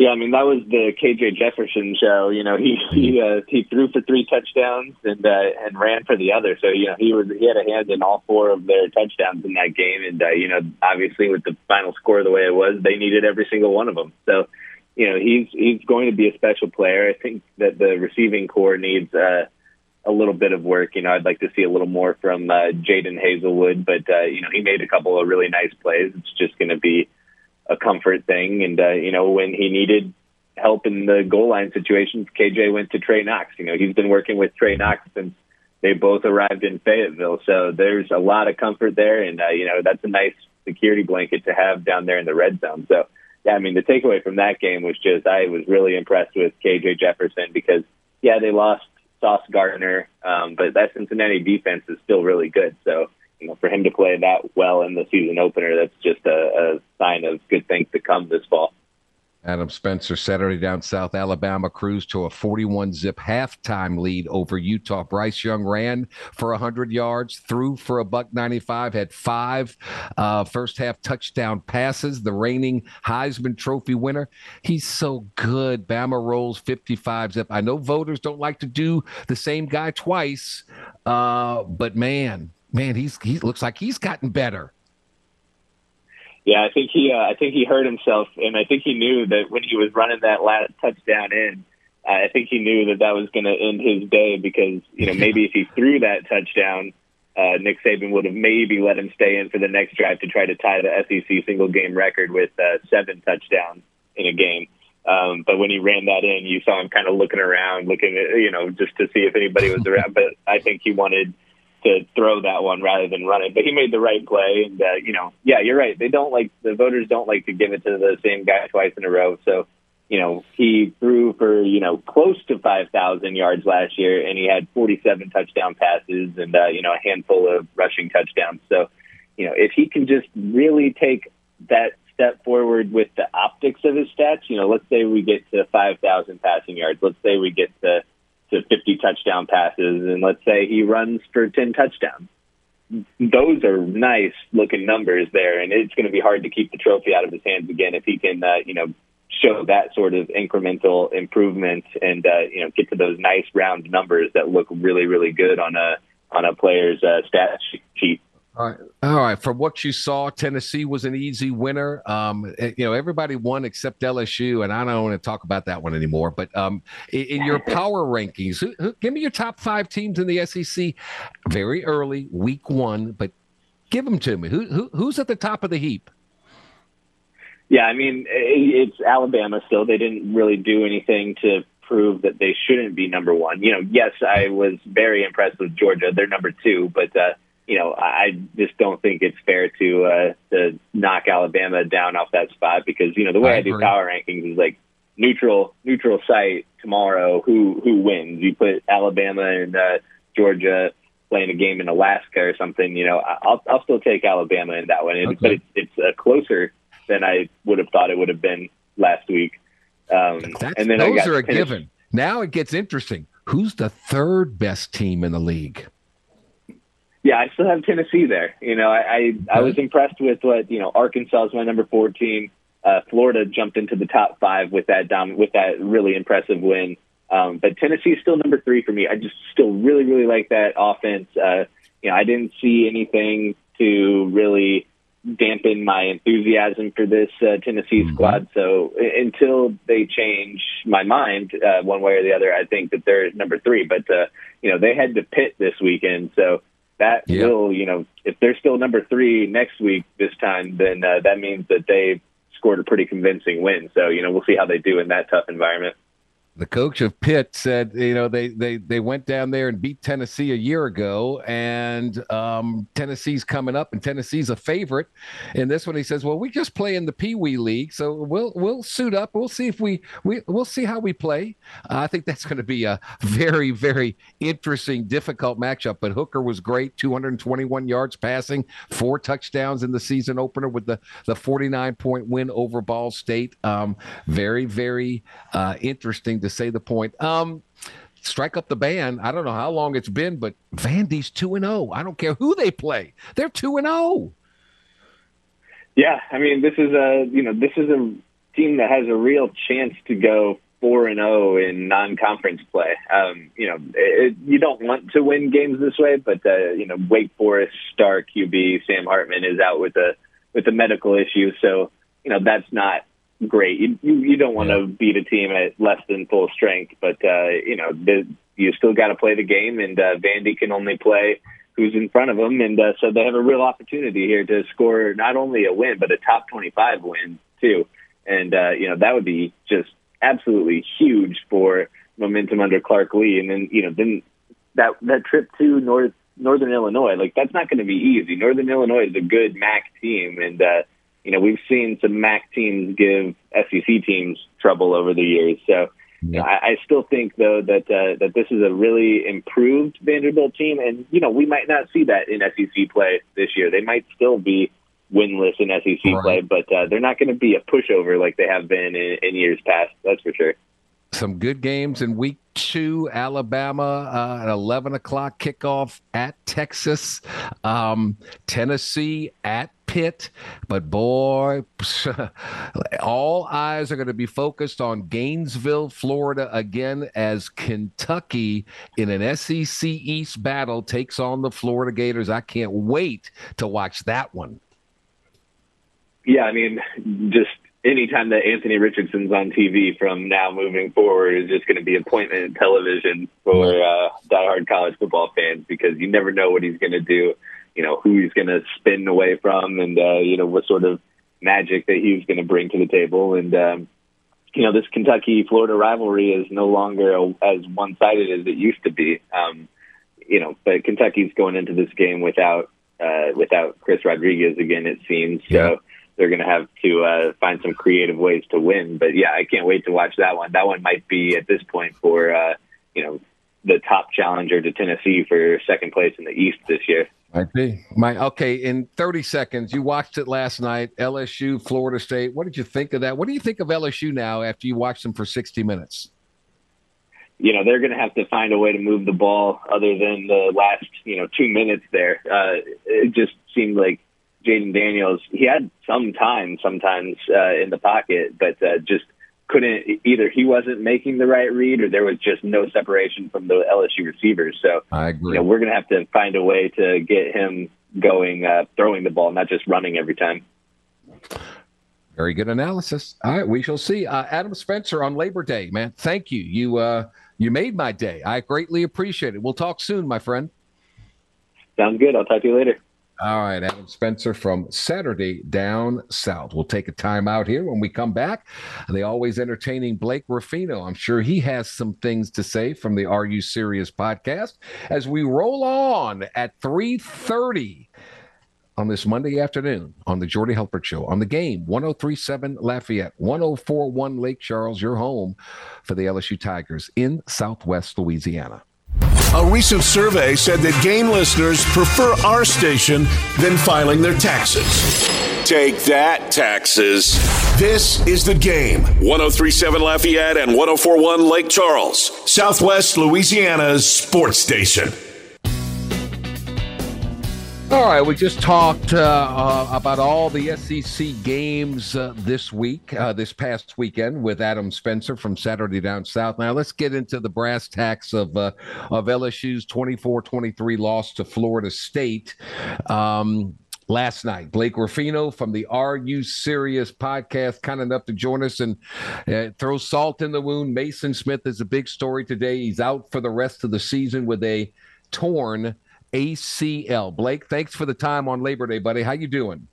Yeah, I mean that was the KJ Jefferson show. You know, he he uh, he threw for three touchdowns and uh, and ran for the other. So you know, he was he had a hand in all four of their touchdowns in that game. And uh, you know, obviously with the final score the way it was, they needed every single one of them. So you know, he's he's going to be a special player. I think that the receiving corps needs uh, a little bit of work. You know, I'd like to see a little more from uh, Jadon Haselwood, but uh, you know, he made a couple of really nice plays. It's just going to be a comfort thing. And uh, you know, when he needed help in the goal line situations, KJ went to Trey Knox. You know, he's been working with Trey Knox since they both arrived in Fayetteville. So there's a lot of comfort there, and uh, you know, that's a nice security blanket to have down there in the red zone. So. Yeah, I mean, the takeaway from that game was just I was really impressed with KJ Jefferson because, yeah, they lost Sauce Gardner, um, but that Cincinnati defense is still really good. So you know, for him to play that well in the season opener, that's just a, a sign of good things to come this fall. Adam Spencer, Saturday down South Alabama cruised to a 41 zip halftime lead over Utah. Bryce Young ran for 100 yards, threw for a buck 95, had five uh, first half touchdown passes. The reigning Heisman Trophy winner. He's so good. Bama rolls 55 zip. I know voters don't like to do the same guy twice, uh, but man, man, he's he looks like he's gotten better. Yeah, I think he uh, I think he hurt himself, and I think he knew that when he was running that last touchdown in, uh, I think he knew that that was going to end his day because you know maybe if he threw that touchdown, uh, Nick Saban would have maybe let him stay in for the next drive to try to tie the SEC single game record with uh, seven touchdowns in a game. Um, but when he ran that in, you saw him kind of looking around, looking at you know just to see if anybody was around. But I think he wanted to throw that one rather than run it. But he made the right play, and uh, you know, yeah, you're right. They don't like the voters don't like to give it to the same guy twice in a row. So, you know, he threw for you know close to 5,000 yards last year, and he had 47 touchdown passes and uh, you know a handful of rushing touchdowns. So, you know, if he can just really take that step forward with the optics of his stats, you know, let's say we get to 5,000 passing yards, let's say we get to to 50 touchdown passes, and let's say he runs for 10 touchdowns. Those are nice looking numbers there, and it's going to be hard to keep the trophy out of his hands again if he can, uh, you know, show that sort of incremental improvement and uh, you know get to those nice round numbers that look really really good on a on a player's uh, stat sheet. All right. All right. From what you saw, Tennessee was an easy winner. Um, eh, you know, everybody won except LSU, and I don't want to talk about that one anymore. But um, in, in your power rankings, who, who, give me your top five teams in the SEC. Very early, week one, but give them to me. Who, who who's at the top of the heap? Yeah, I mean, it's Alabama still. They didn't really do anything to prove that they shouldn't be number one. You know, yes, I was very impressed with Georgia. They're number two, but. Uh, you know, I just don't think it's fair to uh, to knock Alabama down off that spot because you know the way I, I do power rankings is like neutral neutral site tomorrow. Who who wins? You put Alabama and uh, Georgia playing a game in Alaska or something. You know, I'll I'll still take Alabama in that one, okay. but it's it's uh, closer than I would have thought it would have been last week. Um, and then those are a Tennessee. given. Now it gets interesting. Who's the third best team in the league? Yeah, I still have Tennessee there. You know, I I, I was impressed with what you know. Arkansas is my number four team. Uh, Florida jumped into the top five with that dom- with that really impressive win. Um, but Tennessee is still number three for me. I just still really really like that offense. Uh, you know, I didn't see anything to really dampen my enthusiasm for this uh, Tennessee mm-hmm. squad. So until they change my mind uh, one way or the other, I think that they're number three. But uh, you know, they had to pit this weekend, so that yep. will, you know, if they're still number three next week this time, then uh, that means that they scored a pretty convincing win. So, you know, we'll see how they do in that tough environment the coach of Pitt said, you know, they they they went down there and beat Tennessee a year ago, and um, Tennessee's coming up, and Tennessee's a favorite. In this one, he says, well, we just play in the Pee Wee League, so we'll we'll suit up. We'll see if we we we'll see how we play. Uh, I think that's going to be a very very interesting, difficult matchup. But Hooker was great, 221 yards passing, four touchdowns in the season opener with the the 49 point win over Ball State. Um, very very uh, interesting to say the point. Um, strike up the band. I don't know how long it's been, but Vandy's two and zero. Oh. I don't care who they play; they're two and zero. Oh. Yeah, I mean, this is a you know this is a team that has a real chance to go four and zero oh in non-conference play. Um, you know, it, you don't want to win games this way, but uh, you know, Wake Forest star QB Sam Hartman is out with a with a medical issue, so you know that's not great. You you, you don't want to beat a team at less than full strength, but uh, you know the, you still got to play the game, and uh, Vandy can only play who's in front of them, and uh, so they have a real opportunity here to score not only a win but a top twenty-five win too, and uh, you know that would be just absolutely huge for momentum under Clark Lea, and then you know then that that trip to North Northern Illinois, like that's not going to be easy. Northern Illinois is a good MAC team, and uh, you know, we've seen some MAC teams give SEC teams trouble over the years. So yeah. I, I still think though that uh, that this is a really improved Vanderbilt team, and you know we might not see that in SEC play this year. They might still be winless in SEC right. play, but uh, they're not going to be a pushover like they have been in, in years past. That's for sure some good games in week two. Alabama uh, at 11 o'clock kickoff at Texas. Um, Tennessee at Pitt. But boy, all eyes are going to be focused on Gainesville, Florida again as Kentucky in an SEC East battle takes on the Florida Gators. I can't wait to watch that one. yeah, I mean, just anytime that Anthony Richardson's on TV from now moving forward is just going to be appointment television for uh, diehard college football fans because you never know what he's going to do, you know, who he's going to spin away from, and uh, you know what sort of magic that he's going to bring to the table, and um, you know, this Kentucky Florida rivalry is no longer as one sided as it used to be. Um, you know, but Kentucky's going into this game without uh, without Chris Rodriguez again. It seems Yeah. so. They're going to have to uh, find some creative ways to win. But yeah, I can't wait to watch that one. That one might be at this point for uh, you know the top challenger to Tennessee for second place in the East this year. Might be. My okay. In 30 seconds, you watched it last night. LSU, Florida State. What did you think of that? What do you think of LSU now after you watched them for 60 minutes? you know, they're going to have to find a way to move the ball other than the last, you know, two minutes there. Uh, it just seemed like Jayden Daniels, he had some time sometimes uh, in the pocket, but uh, just couldn't, either he wasn't making the right read or there was just no separation from the LSU receivers. So, I agree. you know, we're going to have to find a way to get him going, uh, throwing the ball, not just running every time. Very good analysis. All right, we shall see. Uh, Adam Spencer on Labor Day, man. Thank you. You uh, you made my day. I greatly appreciate it. We'll talk soon, my friend. Sounds good. I'll talk to you later. All right, Adam Spencer from Saturday Down South. We'll take a time out here when we come back. The always entertaining Blake Ruffino. I'm sure he has some things to say from the Are You Serious podcast as we roll on at 3:30 on this Monday afternoon on the Jordy Hultberg Show on the game 1037 Lafayette, 1041 Lake Charles, your home for the LSU Tigers in Southwest Louisiana. A recent survey said that game listeners prefer our station than filing their taxes. Take that, taxes. This is the game 1037 Lafayette and 1041 Lake Charles, Southwest Louisiana's sports station. All right, we just talked uh, uh, about all the SEC games uh, this week, uh, this past weekend, with Adam Spencer from Saturday Down South. Now let's get into the brass tacks of uh, of LSU's 24-23 loss to Florida State. Um, Last night, Blake Ruffino from the Are You Serious podcast, kind enough to join us and uh, throw salt in the wound. Mason Smith is a big story today. He's out for the rest of the season with a torn ACL. Blake, thanks for the time on Labor Day, buddy. How you doing?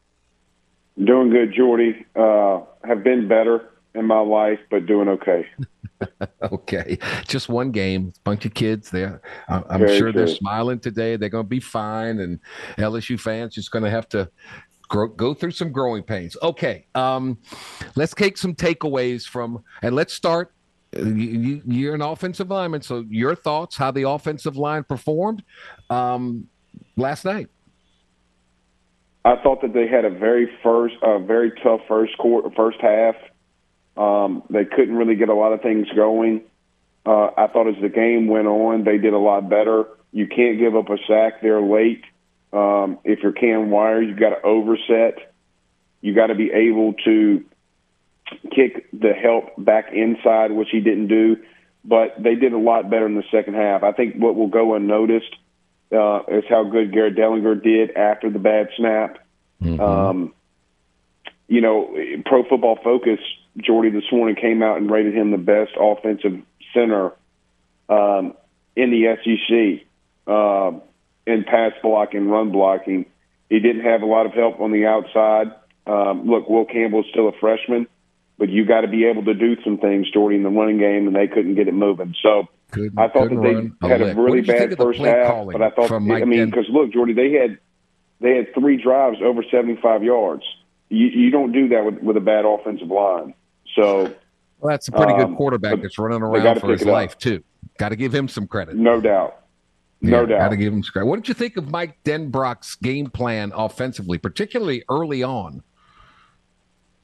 Doing good, Jordy. Uh, have been better in my life, but doing okay. okay, just one game, bunch of kids there. I'm Very sure they're smiling today. They're going to be fine, and LSU fans just going to have to grow, go through some growing pains. Okay, um, let's take some takeaways from, and let's start. You, you- you're an offensive lineman, so your thoughts how the offensive line performed um, last night? I thought that they had a very first, a very tough first quarter, first half. Um, they couldn't really get a lot of things going. Uh, I thought as the game went on, they did a lot better. You can't give up a sack there late. Um, if you're Cam Wire, you've got to overset. You got to be able to kick the help back inside, which he didn't do. But they did a lot better in the second half. I think what will go unnoticed uh, is how good Garrett Dellinger did after the bad snap. Um, you know, Pro Football Focus, Jordy this morning came out and rated him the best offensive center um, in the SEC uh, in pass blocking, and run blocking. He didn't have a lot of help on the outside. Um, look, Will Campbell's still a freshman, but you got to be able to do some things, Jordy, in the running game, and they couldn't get it moving. So Couldn't- I thought that they a had a really What did you think bad first half, but I thought, I mean, because look, Jordy, they had they had three drives over seventy five yards. You, you don't do that with, with a bad offensive line. So Well, that's a pretty good Um, quarterback that's running around for his it up. life too. Got to give him some credit. no doubt, no doubt. Got to give him credit. What did you think of Mike Denbrock's game plan offensively, particularly early on?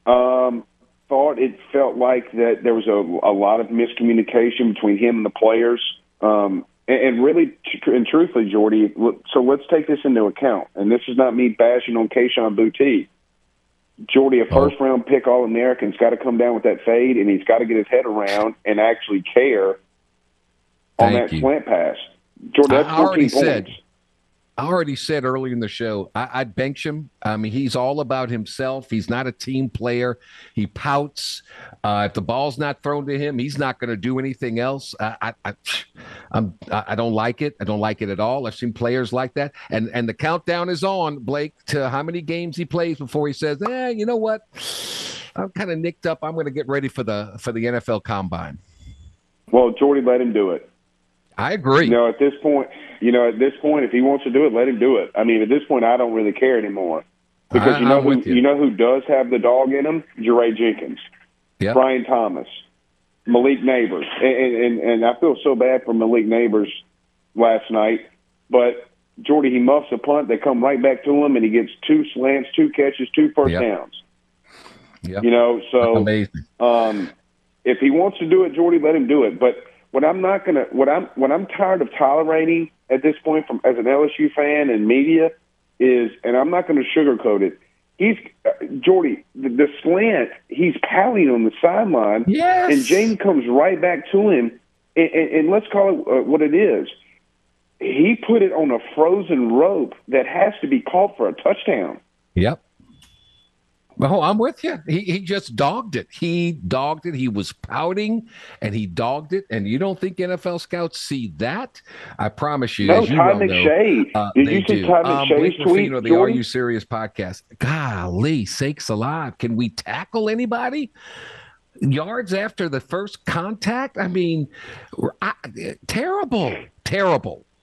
Um, thought it felt like that there was a, a lot of miscommunication between him and the players. Um, and, and really, and truthfully, Jordy, so let's take this into account. And this is not me bashing on Kayshon Boutte. Jordy, a first round pick All American's got to come down with that fade, and he's got to get his head around and actually care on Thank that you. slant pass. Jordy, I already 14 said. I already said earlier in the show, I, I'd bench him. I mean, he's all about himself. He's not a team player. He pouts. Uh, if the ball's not thrown to him, he's not going to do anything else. I, I, I, I'm, I don't like it. I don't like it at all. I've seen players like that, and and the countdown is on Blake to how many games he plays before he says, "Eh, you know what? I'm kind of nicked up. I'm going to get ready for the for the NFL Combine." Well, Jordy, let him do it. I agree. You know, at this point, you know, at this point, if he wants to do it, let him do it. I mean, at this point, I don't really care anymore because I- you know I'm who you. you. know who does have the dog in him? Jaray Jenkins, Yep. Brian Thomas, Malik Nabers, and, and and I feel so bad for Malik Nabers last night, but. Jordy, he muffs a punt. They come right back to him, and he gets two slants, two catches, two first Yep. downs. Yep. You know, so Amazing. um, if he wants to do it, Jordy, let him do it. But what I'm not gonna, what I'm, what I'm tired of tolerating at this point from as an LSU fan and media is, and I'm not going to sugarcoat it. He's uh, Jordy, the, the slant. He's palling on the sideline, Yes. and Jayden comes right back to him, and, and, and let's call it uh, what it is. He put it on a frozen rope that has to be called for a touchdown. Yep. Oh, I'm with you. He he just dogged it. He dogged it. He was pouting and he dogged it. And you don't think NFL scouts see that? I promise you. No, as you Ty well know, McShay. uh, Did you see do. Ty Um, McShay's tweet, Ruffino, the Jordan? Are You Serious podcast. Golly, sakes alive. Can we tackle anybody? Yards after the first contact? I mean, I, terrible, terrible.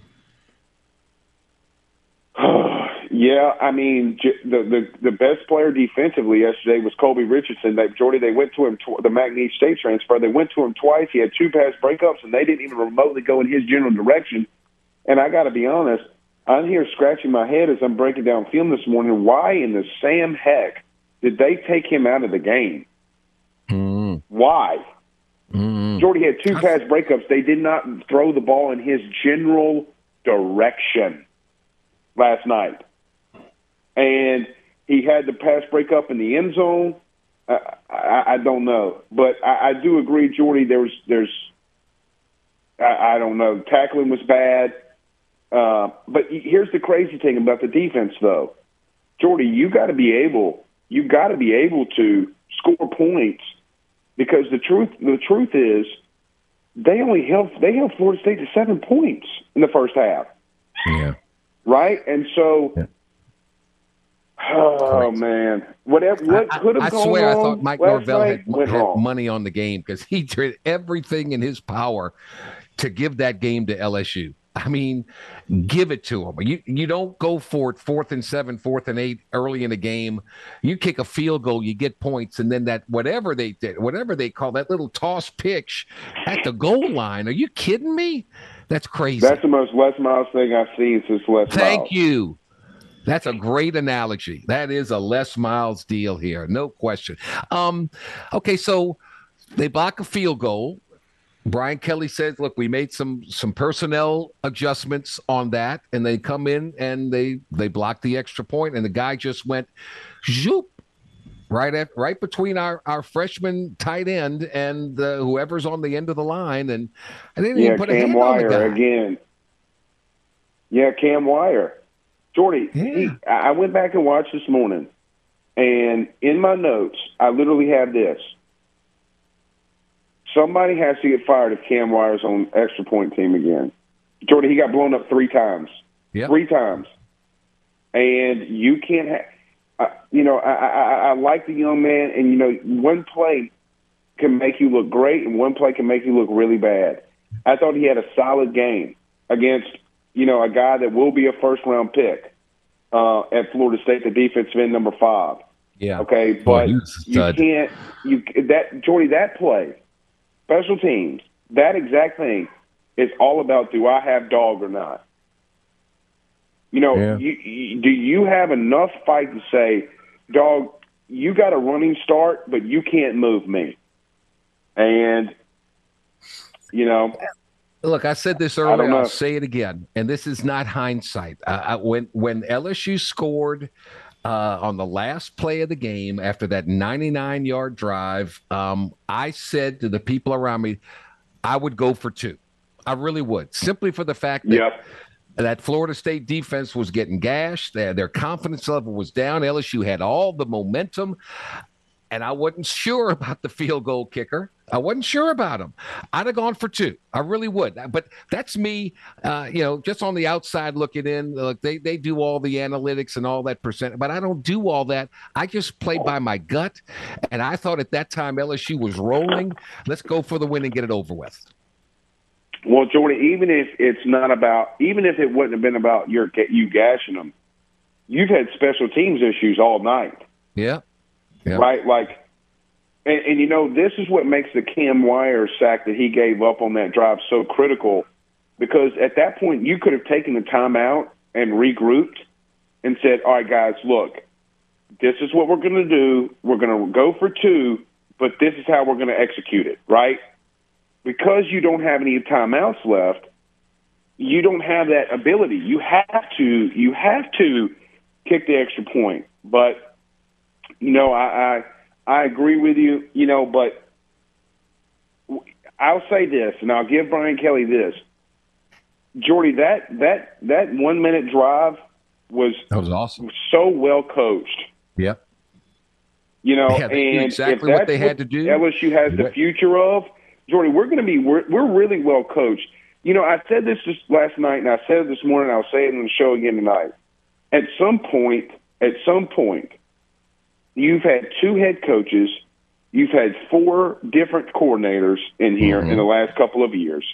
Yeah, I mean the the the best player defensively yesterday was Colby Richardson. They Jordy they went to him tw- the McNeese State transfer. They went to him twice. He had two pass breakups, and they didn't even remotely go in his general direction. And I got to be honest, I'm here scratching my head as I'm breaking down film this morning. Why in the Sam heck did they take him out of the game? Mm-hmm. Why? Mm-hmm. Jordy had two pass breakups. They did not throw the ball in his general direction last night. And he had the pass breakup in the end zone. I, I, I don't know, but I, I do agree, Jordy. There's, there's, I, I don't know. Tackling was bad, uh, but here's the crazy thing about the defense, though. Jordy, you got to be able, you got to be able to score points because the truth, the truth is, they only held they held Florida State to seven points in the first half, Yeah. right? And so, oh man, whatever what could have I gone swear, I thought Mike Norvell had, had money on the game because he did everything in his power to give that game to LSU. I mean, give it to them. You you don't go for it fourth and seven, fourth and eight early in the game. You kick a field goal, you get points, and then that whatever they did, whatever they call that little toss pitch at the goal line. Are you kidding me? That's crazy. That's the most Les Miles thing I've seen since Les Thank Miles. you. That's a great analogy. That is a Les Miles deal here, no question. Um, okay, so they block a field goal. Brian Kelly says, "Look, we made some some personnel adjustments on that, and they come in and they they block the extra point, and the guy just went zoop right at right between our our freshman tight end and uh, whoever's on the end of the line, and I didn't Yeah, even put a Cam hand on the Wire guy. again. Yeah, Cam Wire. Jordy, he, I went back and watched this morning, and in my notes, I literally have this. Somebody has to get fired if Cam Wire's on extra point team again. Jordy, he got blown up three times. Yep. Three times. And you can't have, uh, you know, I, I- I like the young man, and, you know, one play can make you look great, and one play can make you look really bad. I thought he had a solid game against, you know, a guy that will be a first round pick uh, at Florida State, the defensive end number five. Yeah. Okay, Boy, but he was a you can't you that Jordy that play, special teams, that exact thing is all about do I have dog or not. You know, Yeah. you, you, do you have enough fight to say, dog, you got a running start, but you can't move me, and you know, Look, I said this earlier. I'll say it again, and this is not hindsight. Uh, I, when when LSU scored uh, on the last play of the game after that 99 yard drive, um, I said to the people around me, I would go for two. I really would, simply for the fact that Yep. that Florida State defense was getting gashed. Their, their confidence level was down. LSU had all the momentum and I wasn't sure about the field goal kicker. I wasn't sure about him. I'd have gone for two. I really would. But that's me, uh, you know, just on the outside looking in. Look, they, they do all the analytics and all that percent, but I don't do all that. I just play by my gut. And I thought at that time LSU was rolling. Let's go for the win and get it over with. Well, Jordan, even if it's not about, even if it wouldn't have been about your you gashing them, you've had special teams issues all night. Yeah. Yeah. Right? Like, and, and you know, this is what makes the Cam Wire sack that he gave up on that drive so critical because at that point you could have taken the timeout and regrouped and said, all right, guys, look, this is what we're going to do. We're going to go for two, but this is how we're going to execute it, right? Because you don't have any timeouts left, you don't have that ability. You have to, you have to kick the extra point. But, you know, I, I I agree with you, you know, but I'll say this, and I'll give Brian Kelly this. Jordy, that that that one minute drive was that was awesome. So well coached. Yep. You know, yeah, and exactly what they had to do. LSU has the future of Jordy. We're going to be we're, we're really well coached. You know, I said this just last night, and I said it this morning. I'll say it in the show again tonight. At some point, at some point, you've had two head coaches, you've had four different coordinators in here mm-hmm. in the last couple of years.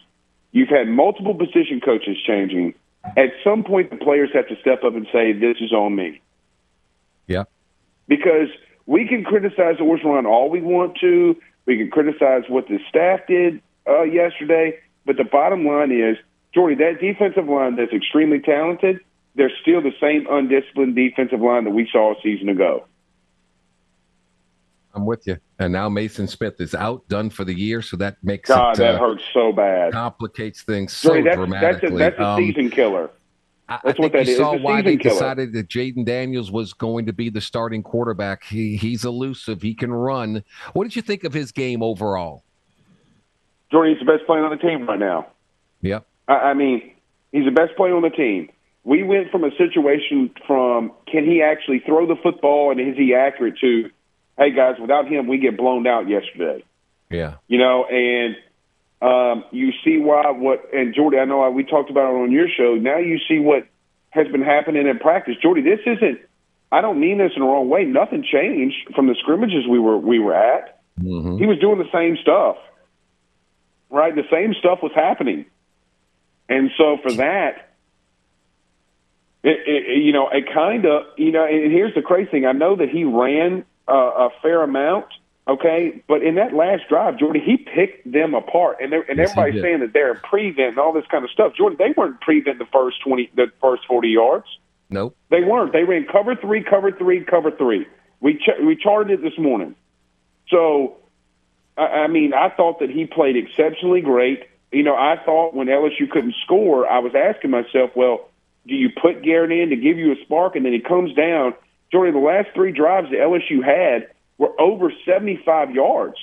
You've had multiple position coaches changing. At some point, the players have to step up and say, "This is on me." Yeah, because we can criticize the Orgeron all we want to. We can criticize what the staff did uh, yesterday, but the bottom line is, Jordy, that defensive line that's extremely talented, they're still the same undisciplined defensive line that we saw a season ago. I'm with you. And now Mason Smith is out, done for the year, so that makes God, it, that uh, hurts so bad. Complicates things so Sorry, that's, dramatically. That's a, that's a um, season killer. I, That's I what think that you is. saw why they killer. decided that Jayden Daniels was going to be the starting quarterback. He he's elusive. He can run. What did you think of his game overall? Jordan, he's the best player on the team right now. Yep. I, I mean, he's the best player on the team. We went from a situation from can he actually throw the football and is he accurate to, hey guys, without him we get blown out yesterday. Yeah. You know, and um, you see why what and Jordy, I know we talked about it on your show. Now you see what has been happening in practice. Jordy, this isn't. I don't mean this in the wrong way. Nothing changed from the scrimmages we were we were at. Mm-hmm. He was doing the same stuff, right? The same stuff was happening, and so for that, it, it, you know, it kind of, you know, and here's the crazy thing. I know that he ran uh, a fair amount, okay, but in that last drive, Jordan, he picked them apart, and and Yes, everybody's saying that they're in prevent and all this kind of stuff. Jordan, they weren't prevent the first twenty, the first forty yards. Nope. They weren't. They ran cover three, cover three, cover three. We ch- we charted it this morning. So, I, I mean, I thought that he played exceptionally great. You know, I thought when LSU couldn't score, I was asking myself, well, do you put Garrett in to give you a spark, and then he comes down? Jordan, the last three drives that LSU had were over seventy-five yards,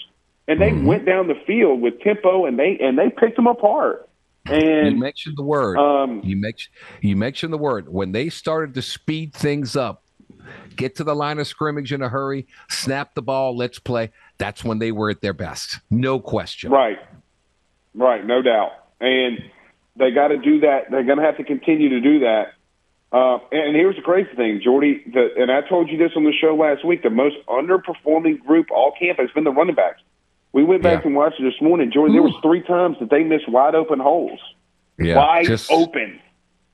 and they went down the field with tempo, and they and they picked them apart. And You mentioned the word. um, you make you mentioned the word when they started to speed things up, get to the line of scrimmage in a hurry, snap the ball, let's play. That's when they were at their best, no question. Right. Right, no doubt. And they got to do that. They're going to have to continue to do that. Uh, and here's the crazy thing, Jordy, the, and I told you this on the show last week, the most underperforming group all camp has been the running backs. We went back Yeah. and watched it this morning, Jordy. There was three times that they missed wide open holes, Yeah, wide just open,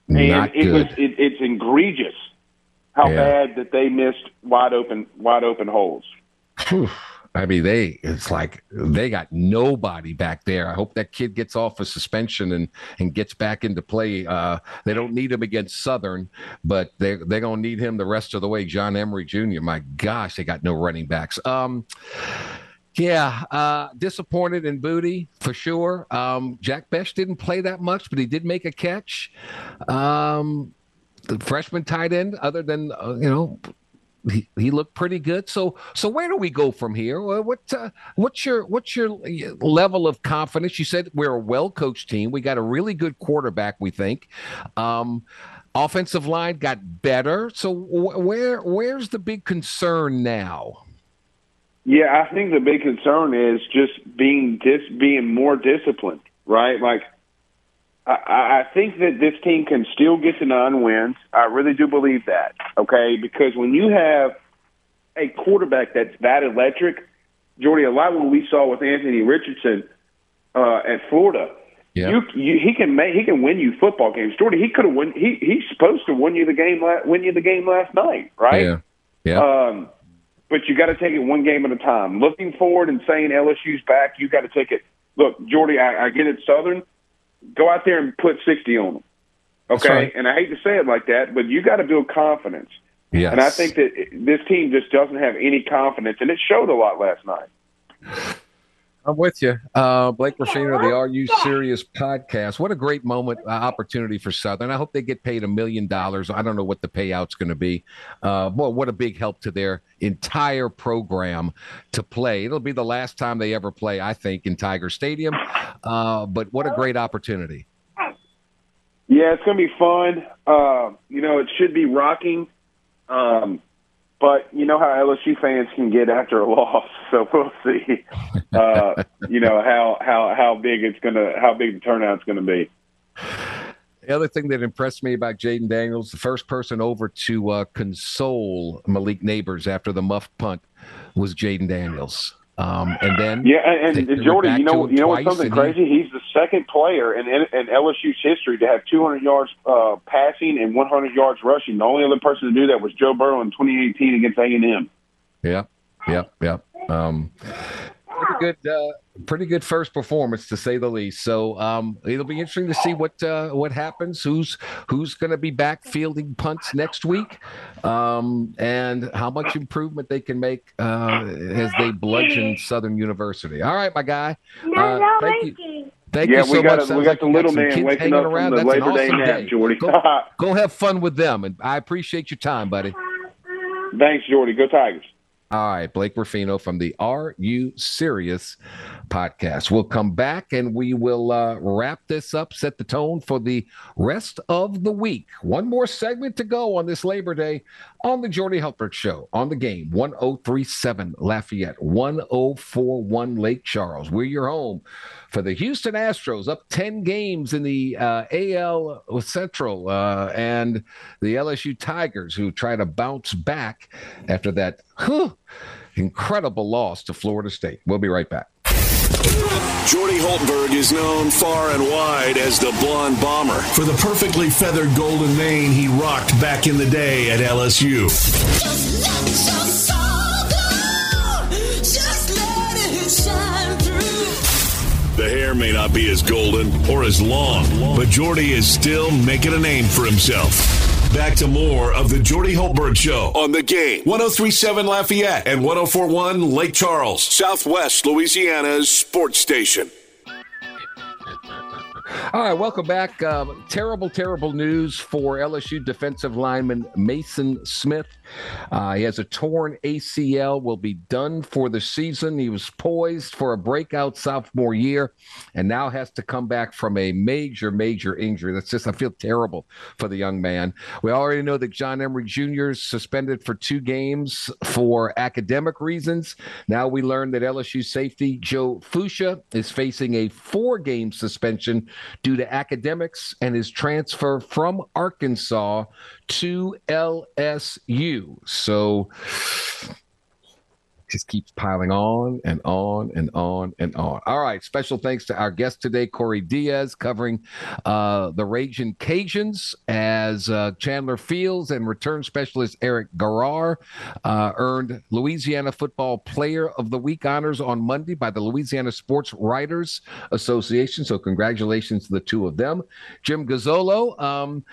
and not it was it, it's egregious how Yeah. bad that they missed wide open wide open holes. Whew. I mean, they it's like they got nobody back there. I hope that kid gets off a suspension and and gets back into play. Uh, they don't need him against Southern, but they they're gonna need him the rest of the way. John Emery Jr. My gosh, they got no running backs. Um, yeah, uh, disappointed in Boutte for sure. Um, Jack Besh didn't play that much, but he did make a catch. Um, the freshman tight end, other than uh, you know he, he looked pretty good. So so where do we go from here? What uh, what's your what's your level of confidence? You said we're a well coached team. We got a really good quarterback. We think. Um, offensive line got better. So where where's the big concern now? Yeah, I think the big concern is just being dis being more disciplined, right? Like I, I think that this team can still get to nine wins. I really do believe that. Okay, because when you have a quarterback that's that electric, Jordy, a lot of what we saw with Anthony Richardson uh, at Florida. Yeah. You, you, he can make he can win you football games. Jordy, he could have won. He he's supposed to win you the game last win you the game last night, right? Yeah. Yeah. Um, but you got to take it one game at a time. Looking forward and saying LSU's back, you got to take it. Look, Jordy, I, I get it. Southern, go out there and put sixty on them. Okay, right. and I hate to say it like that, but you got to build confidence. Yes. And I think that this team just doesn't have any confidence, and it showed a lot last night. I'm with you. Uh, Blake Ruffino, the Are You Serious podcast. What a great moment, uh, opportunity for Southern. I hope they get paid a million dollars. I don't know what the payout's going to be. Uh, well, what a big help to their entire program to play. It'll be the last time they ever play, I think, in Tiger Stadium. Uh, but what a great opportunity. Yeah, it's going to be fun. Uh, you know, it should be rocking. Um, but you know how LSU fans can get after a loss, so we'll see. Uh, you know how how how big it's gonna how big the turnout's gonna be. The other thing that impressed me about Jayden Daniels, the first person over to uh, console Malik Nabers after the muffed punt was Jayden Daniels. Um, and then yeah, and, and Jordy, you know, you know what's something crazy? He, He's the second player in, in, in LSU's history to have 200 yards uh, passing and 100 yards rushing. The only other person to do that was Joe Burrow in 2018 against A and M. Yeah, yeah, yeah. Um, pretty good, uh, pretty good first performance to say the least. So um, it'll be interesting to see what uh, what happens. Who's who's going to be back fielding punts next week, um, and how much improvement they can make uh, as they bludgeon Southern University. All right, my guy. Uh, thank you. Thank yeah, you so we got much. A, we got like the little man waking up around. from the Labor awesome Day nap, day. Jordy. Go, go have fun with them, and I appreciate your time, buddy. Thanks, Jordy. Go Tigers. Right, Blake Ruffino from the Are You Serious podcast. We'll come back and we will uh, wrap this up, set the tone for the rest of the week. One more segment to go on this Labor Day on the Jordy Hultberg Show on the game 1037 Lafayette, 1041 Lake Charles. We're your home for the Houston Astros, up 10 games in the uh, AL Central, uh, and the LSU Tigers, who try to bounce back after that huh, incredible loss to Florida State. We'll be right back. Jordy Hultberg is known far and wide as the blonde bomber for the perfectly feathered golden mane he rocked back in the day at LSU. Hair may not be as golden or as long, but Jordy is still making a name for himself. Back to more of the Jordy Hultberg Show on the game. 1037 Lafayette and 1041 Lake Charles, Southwest Louisiana's sports station. All right, welcome back. Um, terrible, terrible news for LSU defensive lineman Mason Smith. Uh, he has a torn ACL, will be done for the season. He was poised for a breakout sophomore year and now has to come back from a major, major injury. That's just, I feel terrible for the young man. We already know that John Emery Jr. is suspended for two games for academic reasons. Now we learn that LSU safety Joe Foucha is facing a four game suspension due to academics and his transfer from Arkansas to LSU. So just keeps piling on and on and on and on. All right. Special thanks to our guest today, Corey Diaz, covering uh, the Raging Cajuns as uh, Chandler Fields and return specialist Eric Garror uh, earned Louisiana Football Player of the Week honors on Monday by the Louisiana Sports Writers Association. So, congratulations to the two of them. Jim Gazzolo. Um,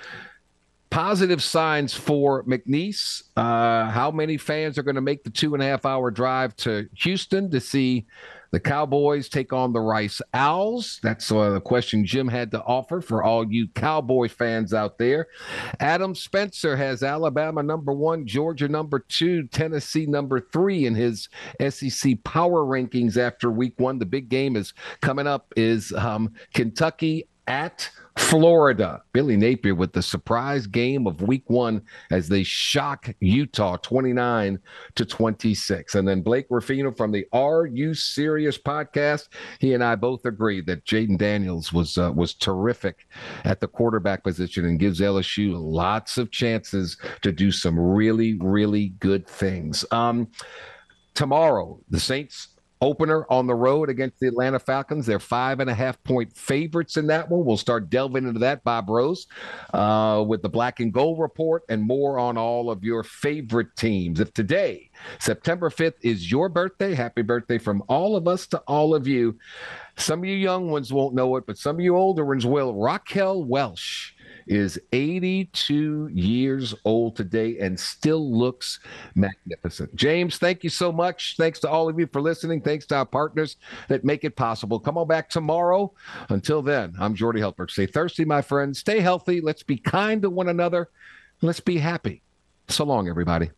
positive signs for McNeese. Uh, how many fans are going to make the two and a half hour drive to Houston to see The Cowboys take on the Rice Owls. That's uh, the question Jim had to offer for all you Cowboy fans out there. Adam Spencer has Alabama number one, Georgia number two, Tennessee number three in his SEC power rankings after week one. The big game is coming up is um, Kentucky at Florida. Billy Napier with the surprise game of week one as they shock Utah 29 to 26. And then Blake Ruffino from the Are You Serious podcast. He and I both agree that Jayden Daniels was uh, was terrific at the quarterback position and gives LSU lots of chances to do some really, really good things. Um, tomorrow, the Saints opener on the road against the Atlanta Falcons. They're five and a half point favorites in that one. We'll start delving into that, Bob Rose, uh, with the black and gold report and more on all of your favorite teams. If today, September 5th, is your birthday, happy birthday from all of us to all of you. Some of you young ones won't know it, but some of you older ones will. Raquel Welch is 82 years old today and still looks magnificent. James, thank you so much. Thanks to all of you for listening. Thanks to our partners that make it possible. Come on back tomorrow. Until then, I'm Jordy Hultberg. Stay thirsty, my friends. Stay healthy. Let's be kind to one another. Let's be happy. So long, everybody.